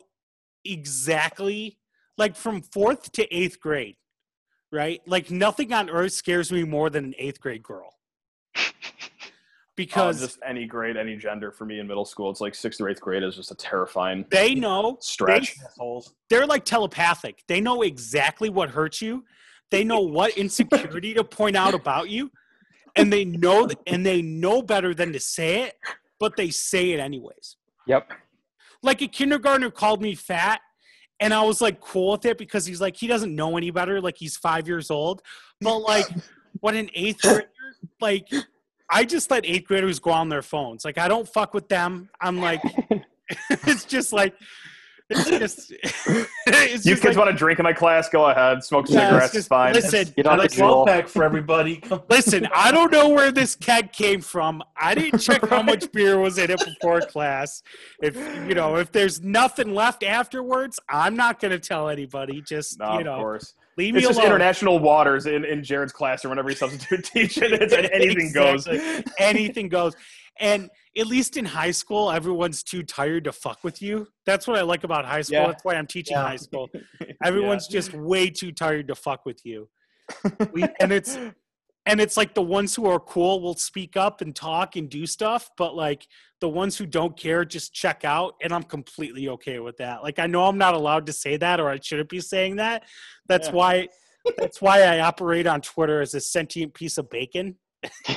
exactly like from fourth to eighth grade, right? Like nothing on earth scares me more than an eighth grade girl. Because Uh, just any grade, any gender for me in middle school, it's like sixth or eighth grade is just a terrifying they know stretch. Assholes. they're like telepathic. They know exactly what hurts you. They know what insecurity to point out about you, and they know and they know better than to say it, but they say it anyways. Yep. Like a kindergartner called me fat, and I was like cool with it because he's like he doesn't know any better. Like he's five years old, but like what an eighth grader, like I just let eighth graders go on their phones. Like I don't fuck with them. I'm like, it's just like. It's just, it's you just kids like, want to drink in my class? Go ahead. Smoke Yeah, it's cigarettes. just- fine. listen, Get I on the like twelve pack for everybody. Listen, I don't know where this keg came from. I didn't check how much beer was in it before class. If you know, if there's nothing left afterwards, I'm not going to tell anybody. Just no, you of know, course. leave me It's just alone. international waters in, in Jared's class or whenever he's substitute teaching. It's anything goes. Anything goes. And at least in high school, everyone's too tired to fuck with you. That's what I like about high school. Yeah. That's why I'm teaching Yeah. high school. Everyone's just way too tired to fuck with you. We, and it's and it's like the ones who are cool will speak up and talk and do stuff but like the ones who don't care just check out and i'm completely okay with that like i know i'm not allowed to say that or i shouldn't be saying that that's Yeah. why that's why i operate on twitter as a sentient piece of bacon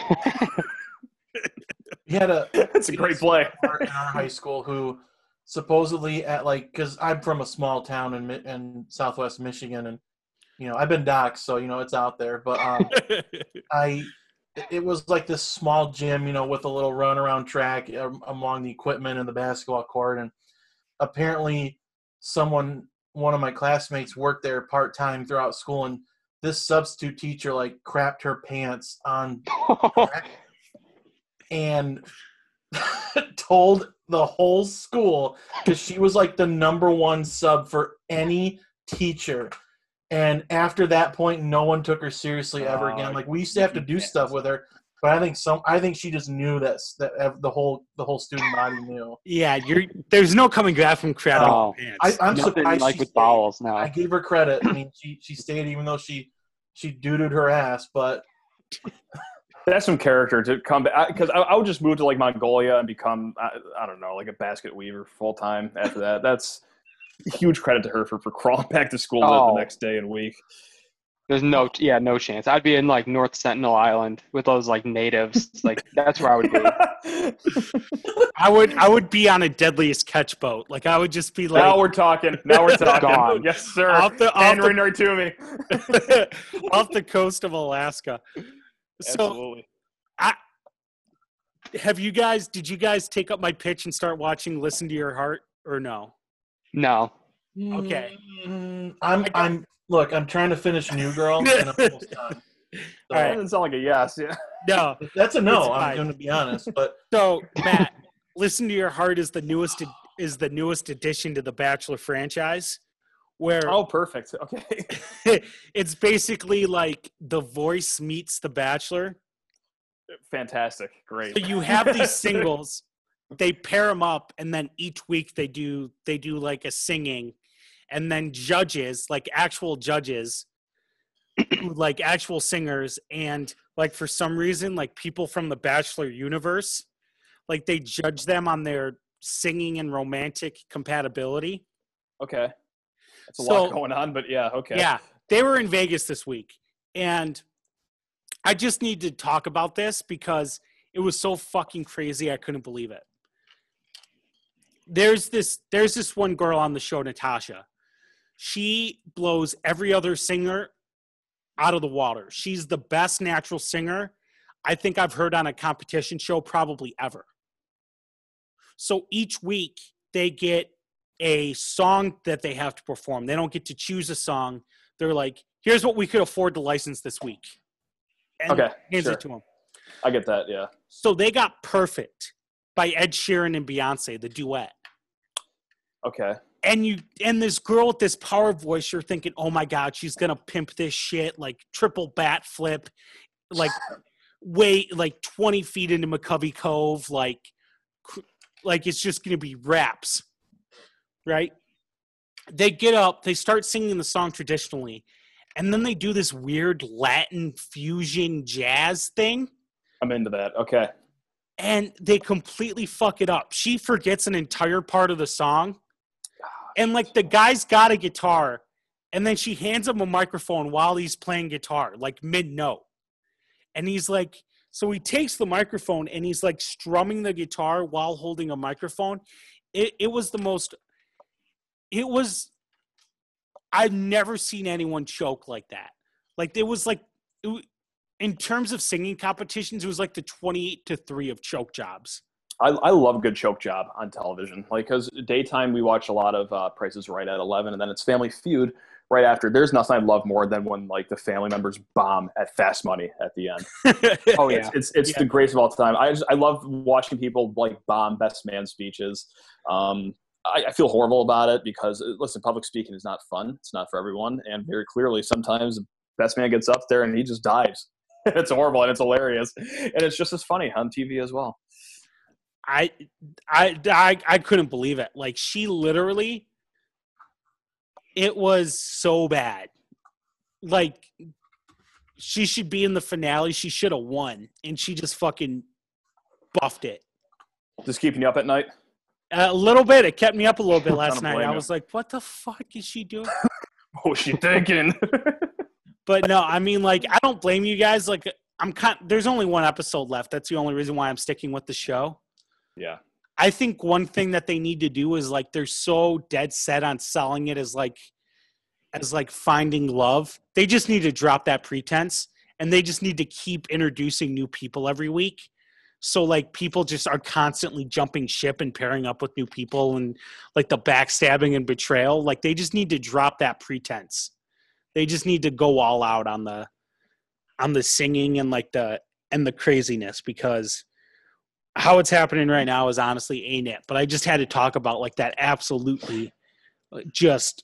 we had a That's a great play. in our high school who supposedly at like because I'm from a small town in in Southwest Michigan and you know, I've been doxxed, so you know it's out there. But um, I, it was like this small gym, you know, with a little run around track um, along the equipment and the basketball court, and apparently, someone, one of my classmates, worked there part time throughout school, and this substitute teacher like crapped her pants on and told the whole school because she was like the number one sub for any teacher. And after that point, no one took her seriously ever Oh, again. Like we used to have to do stuff with her, but I think some. I think she just knew that that the whole the whole student body knew. yeah, you're. There's no coming back from crapping Oh. pants. I, I'm Nothing surprised like she with stayed. bowels now. I gave her credit. I mean, she she stayed even though she she dooted her ass. But That's some character to come back because I, I would just move to like Mongolia and become I, I don't know like a basket weaver full time after that. That's huge credit to her for, for crawling back to school the, Oh. the next day and week. There's no, yeah, no chance. I'd be in like North Sentinel Island with those like natives. like that's where I would be. I would. I would be on a deadliest catch boat. Like I would just be like now we're talking. Now we're talking. Gone. Yes, sir. off the off Henry the, Nortumi. off the coast of Alaska. So Absolutely. have you guys? Did you guys take up my pitch and start watching "Listen to Your Heart" or no? No. Okay. Mm, I'm I'm look. I'm trying to finish New Girl, and I'm almost done. So, All right. That doesn't sound like a yes. Yeah. No. That's a no. I'm going to be honest, but So Matt, "Listen to Your Heart" is the newest is the newest addition to the Bachelor franchise, where Oh, perfect. Okay. it's basically like The Voice meets The Bachelor. Fantastic. Great. So you have these singles, they pair them up, and then each week they do they do like a singing, and then judges, like actual judges, like actual singers, and like for some reason, like people from the Bachelor universe, like they judge them on their singing and romantic compatibility. Okay. That's a So- lot going on, but yeah. Okay. Yeah, they were in Vegas this week, and I just need to talk about this because it was so fucking crazy. I couldn't believe it. There's this. There's this one girl on the show, Natasha. She blows every other singer out of the water. She's the best natural singer I think I've heard on a competition show probably ever. So each week they get a song that they have to perform. They don't get to choose a song. They're like, here's what we could afford to license this week. And Okay, hands sure. it to them. I get that. Yeah. So they got Perfect by Ed Sheeran and Beyonce, the duet. Okay. And you and this girl with this power voice, you're thinking, oh my God, she's gonna pimp this shit, like triple bat flip, like way like 20 feet into McCovey Cove, like like it's just gonna be raps. Right? They get up, they start singing the song traditionally, and then they do this weird Latin fusion jazz thing. I'm into that. Okay. and they completely fuck it up. She forgets an entire part of the song. And like the guy's got a guitar, and then she hands him a microphone while he's playing guitar, like mid note. And he's like, so he takes the microphone and he's like strumming the guitar while holding a microphone. It, it was the most, it was, I've never seen anyone choke like that. Like it was like, it, in terms of singing competitions, it was like the 28 to 3 of choke jobs. I, I love good choke job on television. Like, because daytime we watch a lot of uh, Prices Right at 11, and then it's Family Feud right after. There's nothing I love more than when like the family members bomb at Fast Money at the end. Oh It's yeah. it's, it's Yeah. the greatest of all time. I just I love watching people like bomb best man speeches. Um, I, I feel horrible about it because uh, listen, public speaking is not fun. It's not for everyone, and very clearly sometimes the best man gets up there and he just dies. it's horrible and it's hilarious, and it's just as funny on TV as well. I, I, I, I couldn't believe it. Like she literally, it was so bad. Like she should be in the finale. She should have won, and she just fucking buffed it. Just keeping you up at night. A little bit. It kept me up a little bit last night. I was like, "What the fuck is she doing?" What was she thinking? But no, I mean, like, I don't blame you guys. Like, I'm kind. There's only one episode left. That's the only reason why I'm sticking with the show. yeah. I think one thing that they need to do is like they're so dead set on selling it as like as like finding love. They just need to drop that pretense and they just need to keep introducing new people every week. So like people just are constantly jumping ship and pairing up with new people and like the backstabbing and betrayal. Like they just need to drop that pretense. They just need to go all out on the on the singing and like the and the craziness because how it's happening right now is honestly ain't it. But I just had to talk about like that absolutely just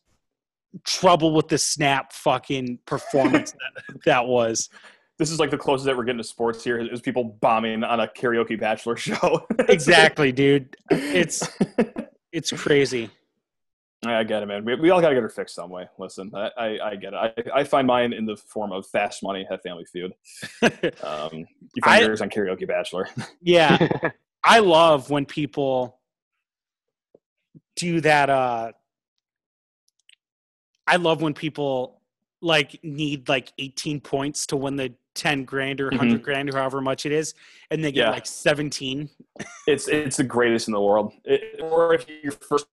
trouble with the snap fucking performance that, that was. This is like the closest that we're getting to sports here is people bombing on a karaoke bachelor show. Exactly, dude. It's it's crazy. I get it, man. We, we all got to get her fixed some way. Listen, I, I, I get it. I, I find mine in the form of Fast Money at Family Feud. Um, you find I- yours on Karaoke Bachelor. Yeah. I love when people do that uh I love when people like need like 18 points to win the 10 grand or 100 mm-hmm. grand or however much it is and they get Yeah. like 17 It's it's the greatest in the world. It, or if you're first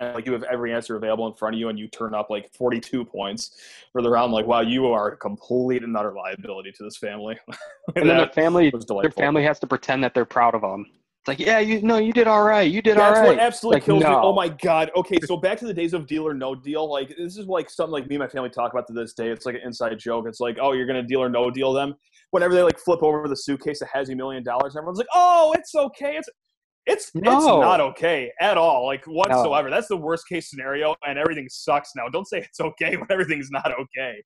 like you have every answer available in front of you and you turn up like 42 points for the round, like wow, you are a complete and utter liability to this family. and then the family, their family has to pretend that they're proud of them. It's like, yeah, you no, you did all right. You did all right. That's what absolutely Like, kills me. Oh my god. Okay, so back to the days of deal or no deal. Like this is like something like me and my family talk about to this day. It's like an inside joke. It's like, oh, you're gonna deal or no deal them. Whenever they like flip over the suitcase that has a million dollars, everyone's like, oh, it's okay. It's it's it's not okay at all, like whatsoever. That's the worst case scenario, and everything sucks now. Don't say it's okay when everything's not okay.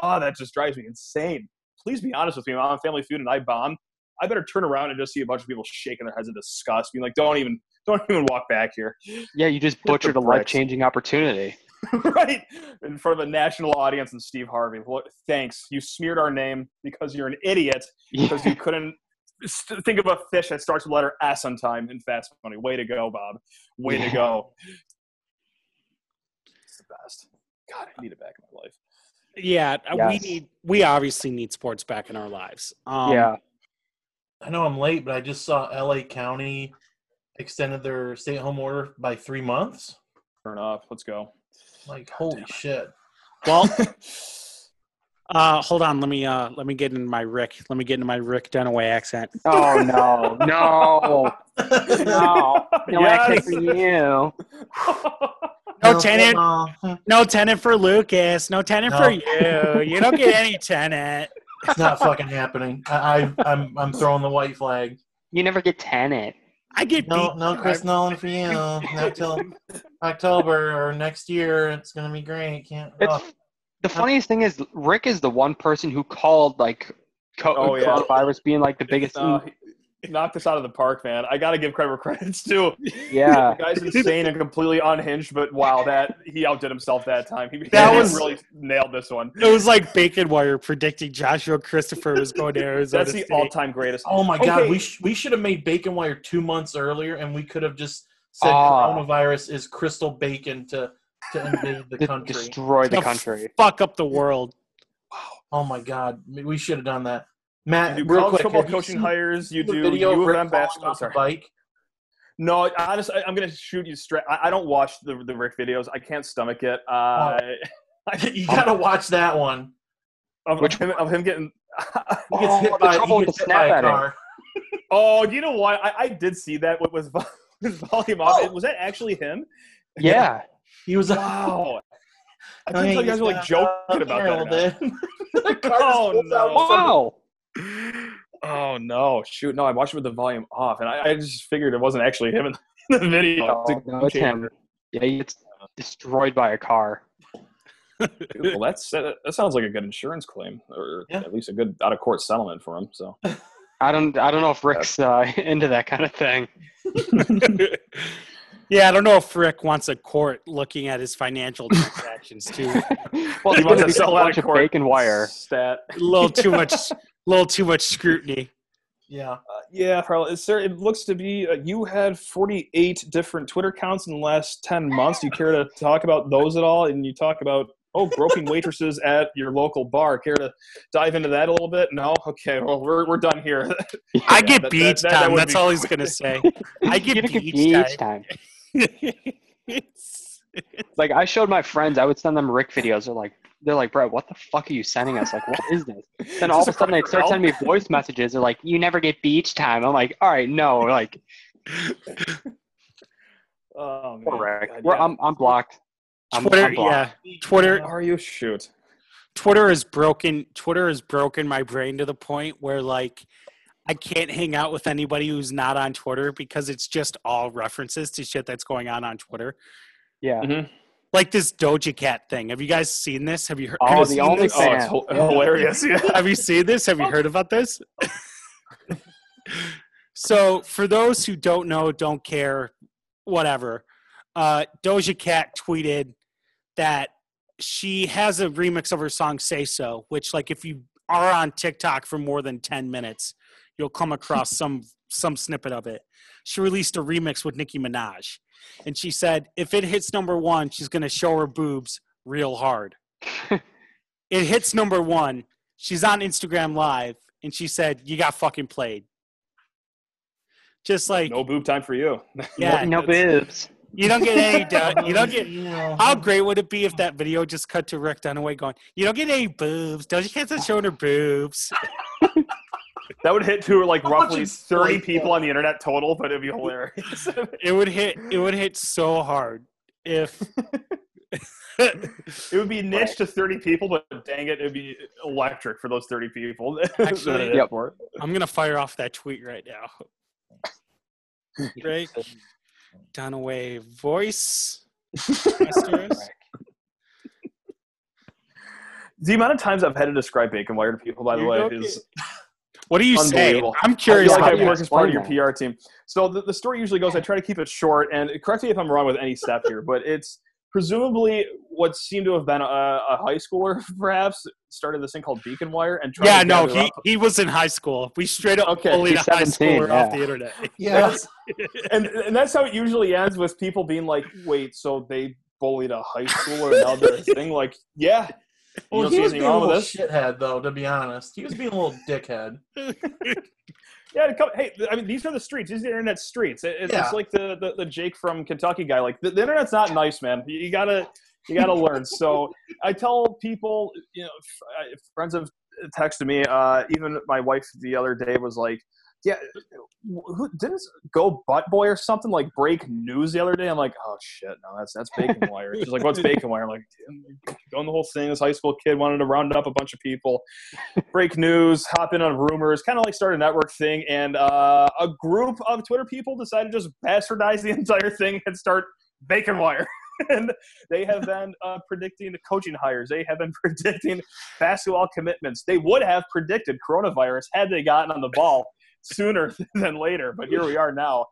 Oh, that just drives me insane. Please be honest with me. I'm on Family Feud and I bomb. I better turn around and just see a bunch of people shaking their heads in disgust, being like, "Don't even, don't even walk back here." Yeah, you just butchered a life changing opportunity. right in front of a national audience and Steve Harvey. Well, thanks. You smeared our name because you're an idiot because you couldn't st- think of a fish that starts with letter S on time in Fast Money. Way to go, Bob. Way to go. It's the best. God, I need it back in my life. yeah uh, we need we obviously need sports back in our lives um yeah, I know I'm late, but I just saw LA County extended their stay-at-home order by three months. Turn off. Let's go. Like, holy shit! well uh hold on let me uh let me get into my rick let me get into my rick dunaway accent Oh no, no, no, no Yes. accent for you. no Tenet no, no Tenet for lucas no Tenet No. for you you don't get any Tenet it's not fucking happening. I, I, I'm, I'm throwing the white flag. You never get Tenet. i get No, beat no, Chris Nolan for you. Not till October or next year. It's gonna be great. Can't. It's oh, the funniest thing is Rick is the one person who called like co- Oh, yeah. coronavirus being like the biggest. Uh, he knocked us out of the park, man. I got to give credit where credit's due. yeah, The guy's insane and completely unhinged, but wow, that he outdid himself that time. He, That he was- really nailed this one. it was like bacon wire predicting joshua christopher was going to arizona That's the State. all-time greatest. oh my god, Okay. we sh- we should have made Bacon Wire two months earlier, and we could have just said Ah. coronavirus is crystal bacon to to invade the to country. destroy the To country. fuck up the world Oh my god, we should have done that. Matt, You do real college quick, football have you coaching hires. You do video of U of Rick M basketball. off Sorry. bike. No, honestly, I'm gonna shoot you straight. I, I don't watch the the Rick videos. I can't stomach it. Uh, you gotta watch that one. of, Which- of him, of him getting. He gets Oh, hit by, he gets the hit by a car. oh, you know what? I, I did see that with, with, vol- with volume off. Oh. Was that actually him? Yeah, He was Wow. I I couldn't tell you guys were like joking about that. little now. bit. the car Oh, no. wow. Oh no! Shoot, no! I watched it with the volume off, and I, I just figured it wasn't actually him in the video. Oh, no, it's him. Yeah, he gets destroyed by a car. Well, that's that, that sounds like a good insurance claim, or Yeah. at least a good out of court settlement for him. So I don't. I don't know if Rick's uh, into that kind of thing. yeah i don't know if rick wants a court looking at his financial transactions too Well, he he's wants gonna to a sell out bunch of of court. bacon wire. stat. a little too much little too much scrutiny Yeah. Uh, yeah, probably. Sir, it looks to be uh, you had 48 different Twitter accounts in the last 10 months. Do you care to talk about those at all? And you talk about, oh, groping waitresses at your local bar. Care to dive into that a little bit? No? Okay, well, we're, we're done here. i get that- beach that- that time would that's be all he's gonna say i get don't get beach beach time time. Like I showed my friends, I would send them Rick videos. They're like, they're like, bro, what the fuck are you sending us? Like, what is this? Then all of a sudden they start sending me voice messages. They're like, you never get beach time. I'm like, all right, no, like, Oh man. Rick. God, We're, yeah. I'm, I'm blocked. I'm, Twitter, I'm blocked. yeah, Twitter, Are you shoot? Twitter is broken. Twitter has broken my brain to the point where like I can't hang out with anybody who's not on Twitter because it's just all references to shit that's going on on Twitter. Yeah. Like this Doja Cat thing. Have you guys seen this? Have you heard? Oh, have you the seen only this? Oh, it's hil- hilarious. Yeah. Have you seen this? Have you heard about this? so, for those who don't know, don't care, whatever, uh, Doja Cat tweeted that she has a remix of her song "Say So," which, like, if you are on TikTok for more than ten minutes, you'll come across some some snippet of it. She released a remix with Nicki Minaj, and she said if it hits number one, she's gonna show her boobs real hard it hits number one. She's on Instagram Live, and she said, "You got fucking played." Just like No boob time for you. yeah, no boobs. you don't get any. du- you don't get. You How great would it be if that video just cut to Rick Dunaway going, "You don't get any boobs. Doja Cat's not showing her boobs." That would hit to like How roughly 30 people on the internet total, but it'd be hilarious. It would hit. It would hit so hard if. it would be niche to 30 people, but dang it, it'd be electric for those 30 people. Actually, that it hit Yep. for. I'm gonna fire off that tweet right now. Rick Dunaway voice. The amount of times I've had to describe bacon wire to people, by the You way, don't is What do you say? I'm I curious. feel like I work as part of your PR team. So the, the story usually goes, I try to keep it short, and correct me if I'm wrong with any step here, but it's presumably what seemed to have been a, a high schooler, perhaps, started this thing called beacon wire and tried Yeah, to no, he, up- he was in high school. We straight up Okay, bullied a high 17, schooler off the internet. yeah. and and that's how it usually ends with people being like, "Wait, so they bullied a high schooler and now they're a thing?" Like, yeah, you Well, don't he see was anything being a wrong little this. shithead, though. To be honest, he was being a little dickhead. Yeah, to come, hey, I mean, these are the streets. These are the internet streets. It- It's, Yeah. it's like the, the the Jake from Kentucky guy. Like the, the internet's not nice, man. You, you gotta you gotta learn. So I tell people, you know, f- friends have texted me. Uh, even my wife the other day was like, "Yeah, who didn't go butt boy or something like break news the other day?" I'm like, "Oh shit, no, that's that's bacon wire." She's like, "What's bacon wire?" I'm like, "Damn, "Going the whole thing. This high school kid wanted to round up a bunch of people." break news, hop in on rumors, kind of like start a network thing. And uh, a group of Twitter people decided to just bastardize the entire thing and start bacon wire. and they have been uh, predicting the coaching hires. They have been predicting basketball commitments. They would have predicted coronavirus had they gotten on the ball sooner than later. But here we are now.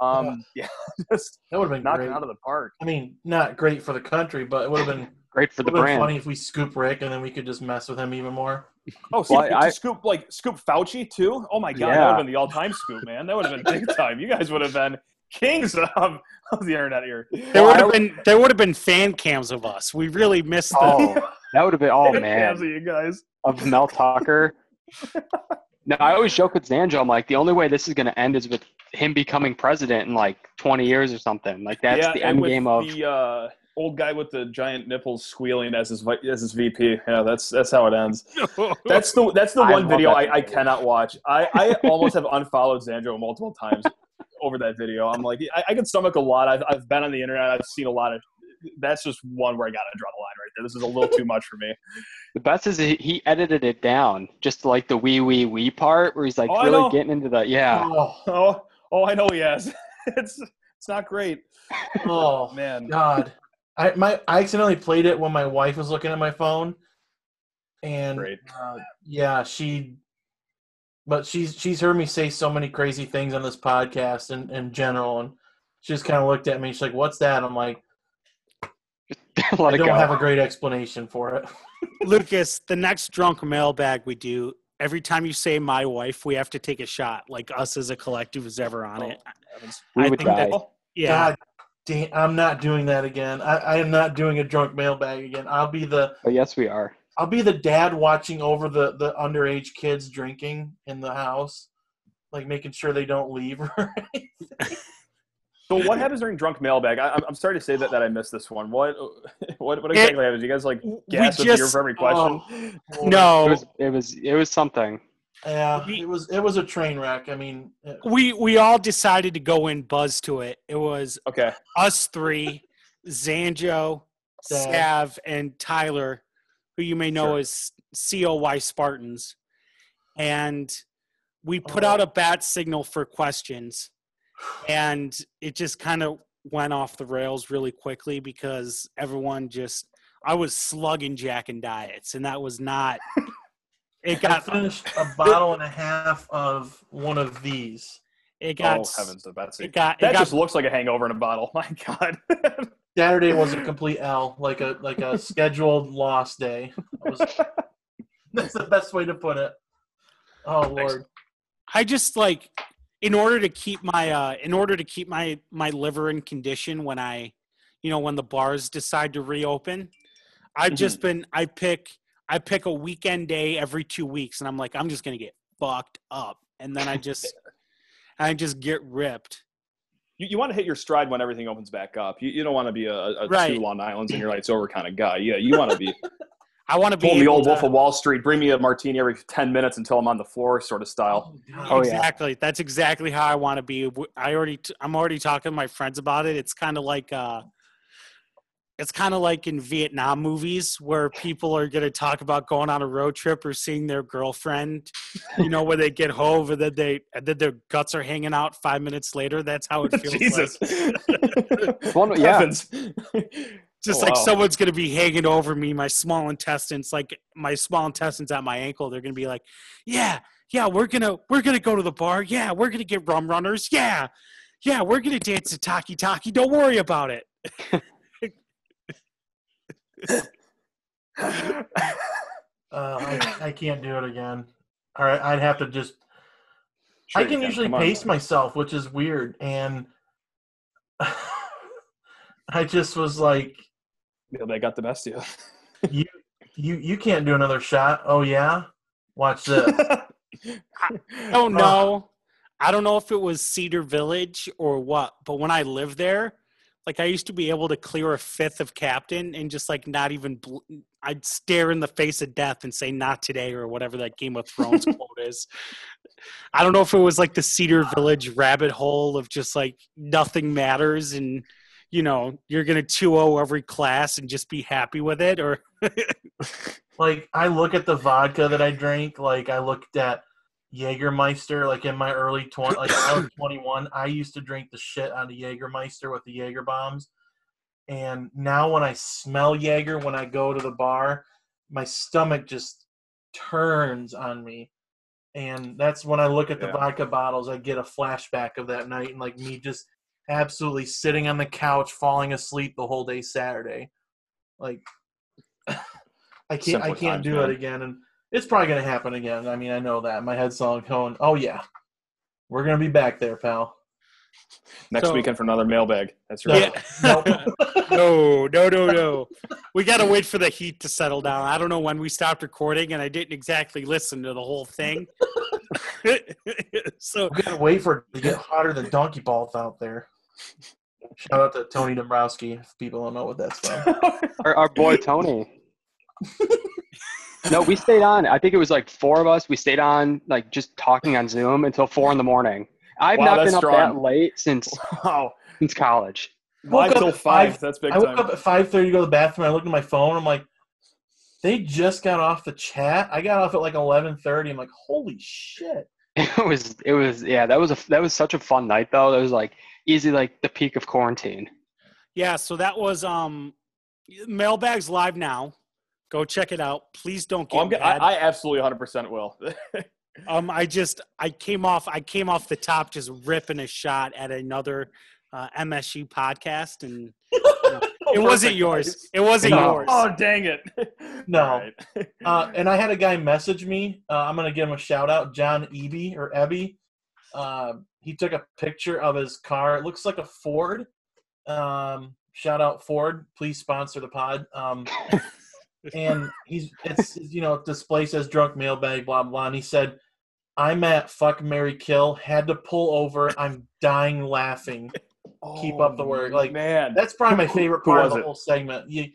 Um, yeah, just That would have been knocking great. out of the park. I mean, not great for the country, but it would have been, Great for the would been brand. funny if we scoop Rick and then we could just mess with him even more. Oh, so Well, I- scoop like scoop Fauci too. Oh my god, that would Yeah. have been the all-time scoop, man. That would have been big time. You guys would have been kings of, of the internet here. There Well, would have been there would have been fan cams of us. We really missed the Oh, that would have been. Oh Fans man, of you guys. of Mel Tucker. No, I always joke with Zanjo. I'm like, the only way this is going to end is with him becoming president in like 20 years or something. Like that's yeah, the end with game of. the uh, old guy with the giant nipples squealing as his as his VP. Yeah, that's that's how it ends. That's the that's the I one video that I, I cannot watch. I, I almost have unfollowed Zandro multiple times over that video. I'm like, I, I can stomach a lot. I've, I've been on the internet. I've seen a lot of. That's just one where I gotta draw the line right there. This is a little too much for me. The best is he, he edited it down just to like the wee wee wee part where he's like Oh, I know. really getting into the yeah. Oh, Oh, oh, I know he has. it's it's not great, oh man. God. I my I accidentally played it when my wife was looking at my phone, and Great. uh, yeah, she. But she's she's heard me say so many crazy things on this podcast and in general, and she just kind of looked at me. She's like, "What's that?" I'm like, Let "I don't go. have a great explanation for it." Lucas, the next drunk mailbag we do, every time you say my wife, we have to take a shot. Like us as a collective is ever on oh, it. we I would think die. that- Yeah. God damn, I'm not doing that again. I, I am not doing a drunk mailbag again. I'll be the But yes, we are. I'll be the dad watching over the the underage kids drinking in the house, like making sure they don't leave. The So what happens during drunk mailbag? I, I'm, I'm sorry to say that, that I missed this one. What what what exactly happens? You guys like we gas a beer for every question? Oh. It no, was it was it was something. Yeah, We- it was it was a train wreck. I mean, it- we we all decided to go in buzz to it. It was Okay. us three, Zanjo, Dad. Sav, and Tyler, who you may know Sure. as COY Spartans. And we put Oh. out a bat signal for questions, and it just kind of went off the rails really quickly because everyone just, I was slugging Jack and diets, and that was not. It I got finished a bottle and a half of one of these. it oh, got oh heavens to Betsy. it got it That got just looks like a hangover in a bottle. My God. Saturday was a complete L, like a like a scheduled loss day. Was- that's the best way to put it. Oh lord. I just like in order to keep my uh in order to keep my my liver in condition when I you know when the bars decide to reopen, I've just been I pick I pick a weekend day every 2 weeks and I'm like I'm just going to get fucked up and then I just I just get ripped. you, you want to hit your stride when everything opens back up. You, you don't want to be a, a Right. two Long Islands and your lights over kind of guy. Yeah, you want to be I want to be pulling the old to- Wolf of Wall Street. Bring me a martini every ten minutes until I'm on the floor, sort of style. God. Oh, yeah. exactly. That's exactly how I want to be. I already, I'm already talking to my friends about it. It's kind of like, uh, it's kind of like in Vietnam movies where people are going to talk about going on a road trip or seeing their girlfriend, you know, where they get home and then they, and then their guts are hanging out five minutes later. That's how it feels. Jesus. Like. One- yeah. Heavens. Just Oh, like wow. someone's going to be hanging over me, my small intestines, like my small intestines at my ankle. They're going to be like, yeah, yeah, we're going to, we're going to go to the bar. Yeah. We're going to get rum runners. Yeah. Yeah. We're going to dance to Taki Taki. Don't worry about it. Uh, I, I can't do it again. All right, I'd have to just. Sure I you can usually Come on. pace myself, which is weird, and I just was like, Yeah, they got the best of you. "You you you can't do another shot." Oh yeah, watch this. I don't oh. know. I don't know if it was Cedar Village or what, but when I lived there, like I used to be able to clear a fifth of captain and just like not even, bl- I'd stare in the face of death and say, not today, or whatever that Game of Thrones quote is. I don't know if it was like the Cedar Village rabbit hole of just like nothing matters and, you know, you're going to 2 0 every class and just be happy with it, or like I look at the vodka that I drink Like I looked at Jägermeister. Like in my early twenty, like I was twenty one. I used to drink the shit out of Jägermeister with the Jaeger bombs. And now when I smell Jaeger when I go to the bar, my stomach just turns on me. And that's when I look at the Yeah. vodka bottles, I get a flashback of that night and like me just absolutely sitting on the couch, falling asleep the whole day Saturday. Like I can't I can't times, do man. it again and it's probably gonna happen again. I mean I know that. My head's all going, Oh yeah. We're gonna be back there, pal. Next So- weekend for another mailbag. That's No. right. Nope. no, no, no, no. We got to wait for the heat to settle down. I don't know when we stopped recording, and I didn't exactly listen to the whole thing. so, We gotta wait for it to get hotter than donkey balls out there. Shout out to Tony Dombrowski if people don't know what that's from. Our, our boy Tony. no, we stayed on. I think it was like four of us. We stayed on, like just talking on Zoom until four in the morning. I've Wow, not that's been up strong. that late since wow. since college. Five up till at five. five- That's big I woke time. up at five thirty to go to the bathroom. I looked at my phone. I'm like, they just got off the chat. I got off at like eleven thirty. I'm like, holy shit. It was it was yeah. That was a that was such a fun night though. That was like easy like the peak of quarantine. yeah, so that was um, Mailbags live now. Go check it out. Please don't Oh, get I'm, mad. I, I absolutely 100% will. um, I just I came off I came off the top just ripping a shot at another uh, MSU podcast, and it wasn't yours. It wasn't No. yours. oh, dang it. No. All right. Uh, and I had a guy message me. Uh, I'm gonna give him a shout out, John Eby or Ebby. Uh, he took a picture of his car. It looks like a Ford. Um, shout out Ford. Please sponsor the pod. Um, and he's it's you know display says drunk mailbag blah blah. And he said, "I'm at fuck Mary Kill. Had to pull over. I'm dying laughing." keep up the work. Like, Oh, man, That's probably my favorite part of the it? whole segment. You,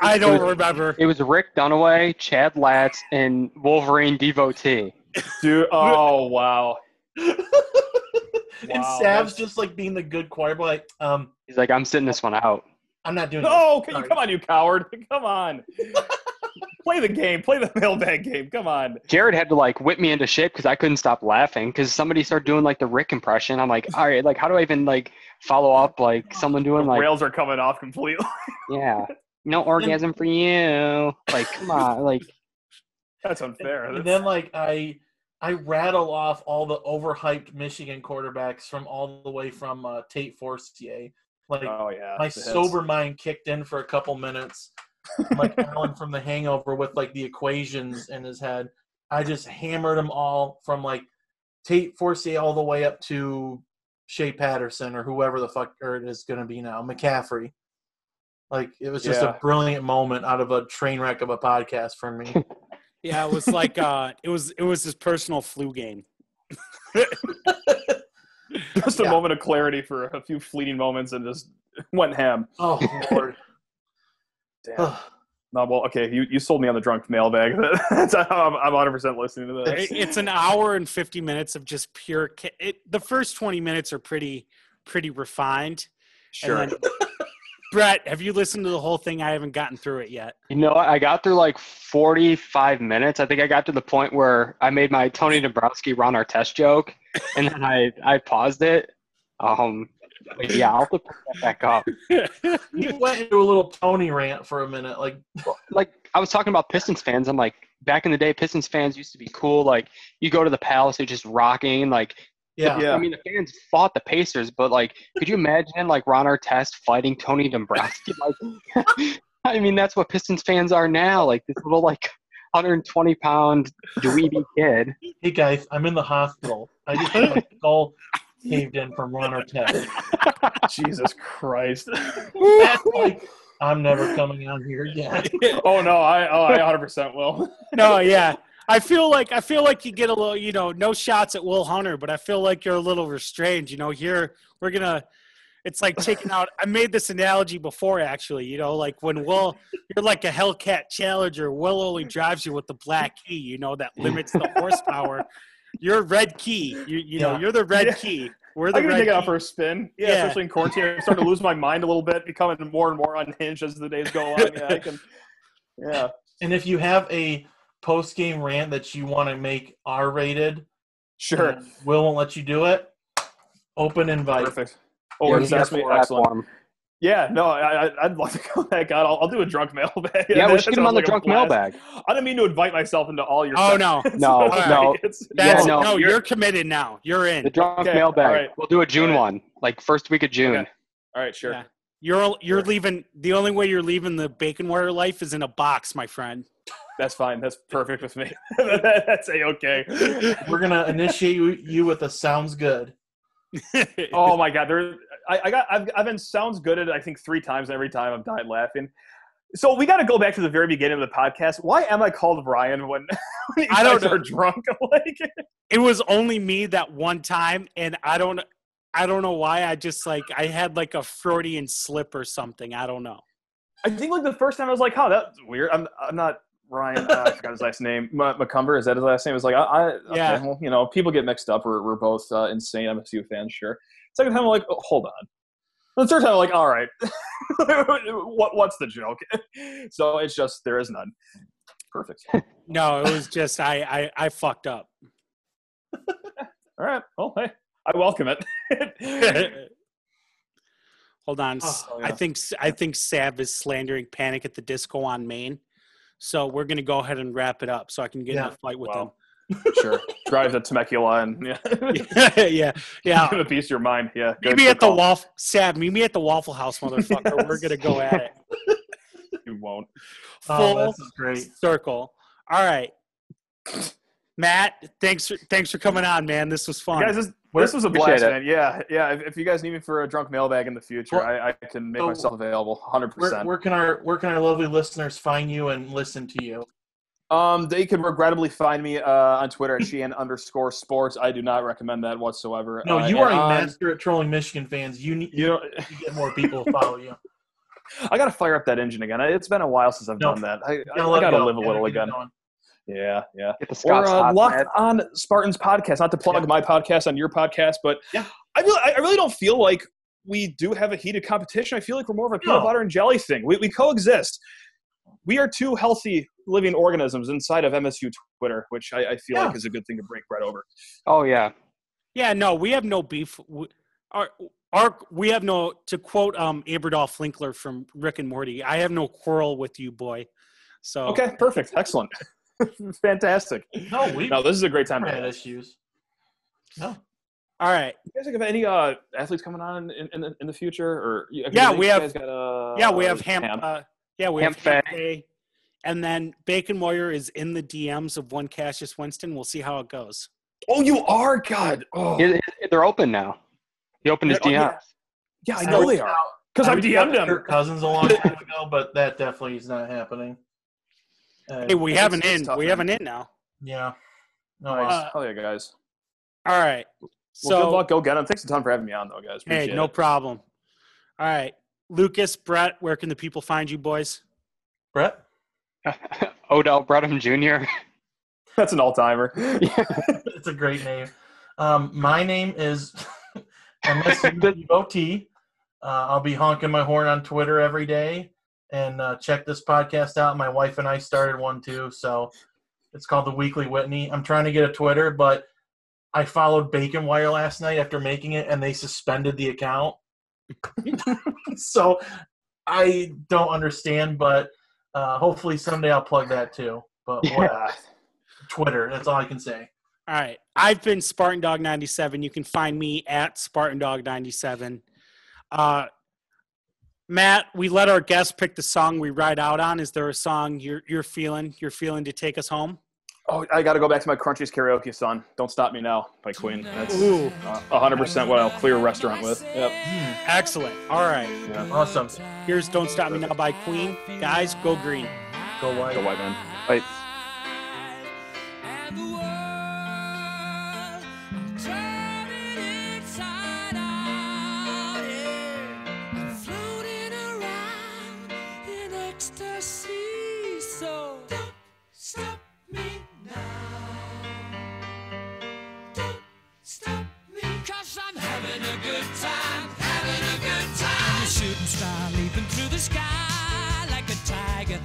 I don't remember. It was Rick Dunaway, Chad Latz, and Wolverine devotee. dude. Oh wow. and Wow, Sav's that's- just like being the good choir boy. Like, um, He's like, I'm sitting this one out. I'm not doing. No, this. can you come on, you coward! Come on. play the game. Play the mailbag game. Come on. Jared had to like whip me into shape because I couldn't stop laughing because somebody started doing like the Rick impression. I'm like, all right, like how do I even like follow up like someone The doing like, rails are coming off completely. yeah, no orgasm for you. Like, come on, like That's unfair. And That's- then like I I rattle off all the overhyped Michigan quarterbacks from all the way from uh, Tate Forcier. Like oh yeah. my sober mind kicked in for a couple minutes. I'm like Alan from The Hangover with like the equations in his head. I just hammered them all from like Tate Forcier all the way up to Shea Patterson or whoever the fuck or it is going to be now, McCaffrey. Like it was just Yeah. a brilliant moment out of a train wreck of a podcast for me. Yeah, it was like uh, it was it was his personal flu game. Just a Yeah. moment of clarity for a few fleeting moments and just went ham. oh Lord. Damn. No, well, okay. You, you sold me on the drunk mailbag. That's, I'm, I'm 100 percent listening to this. It's an hour and fifty minutes of just pure. ca- It, the first twenty minutes are pretty pretty refined. Sure. And then, Brett, have you listened to the whole thing? I haven't gotten through it yet. you know, I got through like 45 minutes. I think I got to the point where I made my Tony Dombrowski Ron Artest joke, and then I I paused it. Um, yeah, I'll have to put that back up. You went into a little Tony rant for a minute. Like like I was talking about Pistons fans. I'm like, back in the day, Pistons fans used to be cool. Like you go to the Palace, they're just rocking. Like yeah. Yeah. I mean, the fans fought the Pacers, but like, could you imagine like Ron Artest fighting Tony Dombrowski? like, I mean, that's what Pistons fans are now. Like this little like 120 pound dweeby kid. Hey guys, I'm in the hospital. I just had my skull caved in from Ron Artest. Jesus Christ. That's like I'm never coming out here again. oh no, I oh I 100 percent will. no, yeah. I feel like I feel like you get a little, you know, no shots at Will Hunter, but I feel like you're a little restrained. You know, here we're gonna. It's like taking out. I made this analogy before, actually. You know, like when Will, you're like a Hellcat Challenger. Will only drives you with the black key. You know that limits the horsepower. You're red key. You you know Yeah. you're the red Yeah. key. We're I the can red take it out key. for a spin. Yeah, Yeah. especially in quarantine. I'm starting to lose my mind a little bit, becoming more and more unhinged as the days go on. Yeah, I can. Yeah. And if you have a post game rant that you want to make R rated, Sure. Will won't let you do it. Open invite. Perfect. Oh, Yeah, this yeah, has to be excellent. Yeah, no, I, I- I'd love to go back out. I'll, I'll do a drunk mailbag. Yeah, we That should get him on the like drunk mailbag. I didn't mean to invite myself into all your. Oh no, sessions. No, Alright. no. It's- that's no, no. you're- You're committed now. You're in. The drunk Okay, mailbag. all right. We'll do a June All right. one, like first week of June. Okay. All right, sure. Yeah. You're you're Sure. leaving. The only way you're leaving the bacon wire life is in a box, my friend. That's fine. That's perfect with me. That's a okay. We're gonna initiate you, you with a sounds good. Oh my god, there. I, I got. I've, I've been sounds good at it. I think three times. and Every time I've died laughing. So we got to go back to the very beginning of the podcast. Why am I called Ryan when, when I don't know. are drunk? like, it was only me that one time, and I don't. I don't know why. I just like I had like a Freudian slip or something. I don't know. I think like the first time I was like, "Oh, that's weird." I'm, I'm not Ryan. Uh, I forgot his last name. McCumber is that his last name? It's like I, I okay, Yeah. Well, you know, people get mixed up. We're, we're both uh, insane MSU fans, sure. Second time, I'm like, oh, hold on. And the third time, I'm like, all right, what what's the joke? so it's just there is none. Perfect. No, it was just I I, I fucked up. All right. Well, hey, I welcome it. Hold on. Oh, I think I think Sav is slandering Panic at the Disco on Main. So we're gonna go ahead and wrap it up so I can get in a fight with Wow. sure. Drive to Temecula and yeah, him. yeah, yeah. gonna piece your mind. Yeah. good- Meet me at the waffle Sav, meet me at the Waffle House, motherfucker. We're gonna go at it. You won't. Oh, Full this is great. circle. All right. Matt, thanks for thanks for coming on, man. This was fun. Guys, this, Where- this was a blast, man. Yeah, yeah. If, if you guys need me for a drunk mailbag in the future, Well, I, I can make so- myself available 100%. Where, where can our where can our lovely listeners find you and listen to you? Um, they can regrettably find me uh, on Twitter at Sheehan underscore sports. I do not recommend that whatsoever. No, Uh, you and are a on- master at trolling Michigan fans. You need You know, you get more people to follow you. I got to fire up that engine again. It's been a while since I've No, done that. I, You I, got to go. live a Gotta little again. going. Yeah, yeah. Get the Or uh, locked ad. on Spartans podcast. Not to plug Yeah. my podcast on your podcast, but Yeah. I really, I really don't feel like we do have a heated competition. I feel like we're more of a peanut No. butter and jelly thing. We, we coexist. We are two healthy living organisms inside of MSU Twitter, which I, I feel Yeah. like is a good thing to break bread over. Oh yeah. Yeah, no, we have no beef. We- Our, our, we have no, to quote um, Abradolf Lincler from Rick and Morty, I have no quarrel with you, boy. So, Okay, perfect, excellent, fantastic. No, we No, this is a great time. to had have. issues. No. all right. You guys think of any uh, athletes coming on in, in, the, in the future, or Yeah, we have- Got, uh, Yeah, we have Ham. Uh, yeah, we Hamp have Hamp Fay. And then Bacon Warrior is in the DMs of one Cassius Winston. We'll see how it goes. oh, you are God. Oh, It- it- they're open now. He opened his Yeah, oh, DMs. yeah. yeah, I know they are because I I've reached out DM'd to them. Kirk Cousins a long time ago, but that definitely is not happening. Uh, Hey, we have an it's in. We have an in now. yeah. No, Nice. Uh, Hell yeah, guys. All right. Well, So, good luck. Go get them. Thanks a ton for having me on, though, guys. hey, no it. problem. All right. Lucas, Brett, where can the people find you, boys? Brett. Odell Bredham Jr. That's an all timer. it's a great name. Um, my name is MSUOT. Uh, I'll be honking my horn on Twitter every day and uh, check this podcast out. My wife and I started one too, so it's called the Weekly Whitney. I'm trying to get a Twitter, but I followed Bacon Wire last night after making it, and they suspended the account. so I don't understand, but uh, hopefully someday I'll plug that too. But what, Yeah. Twitter, that's all I can say. All right. I've been Spartan Dog 97. You can find me at Spartan Dog 97. Uh, Matt, we let our guests pick the song we ride out on. Is there a song you're you're feeling you're feeling to take us home? Oh, I got to go back to my Crunchies karaoke song. Don't Stop Me Now by Queen. That's Ooh, uh, 100% what I'll clear a restaurant with. Yep. excellent. All right. Yeah. Awesome. Here's "Don't Stop Me Now" by Queen. Guys, go green. Go white. Go white man. Like, star leaping through the sky like a tiger,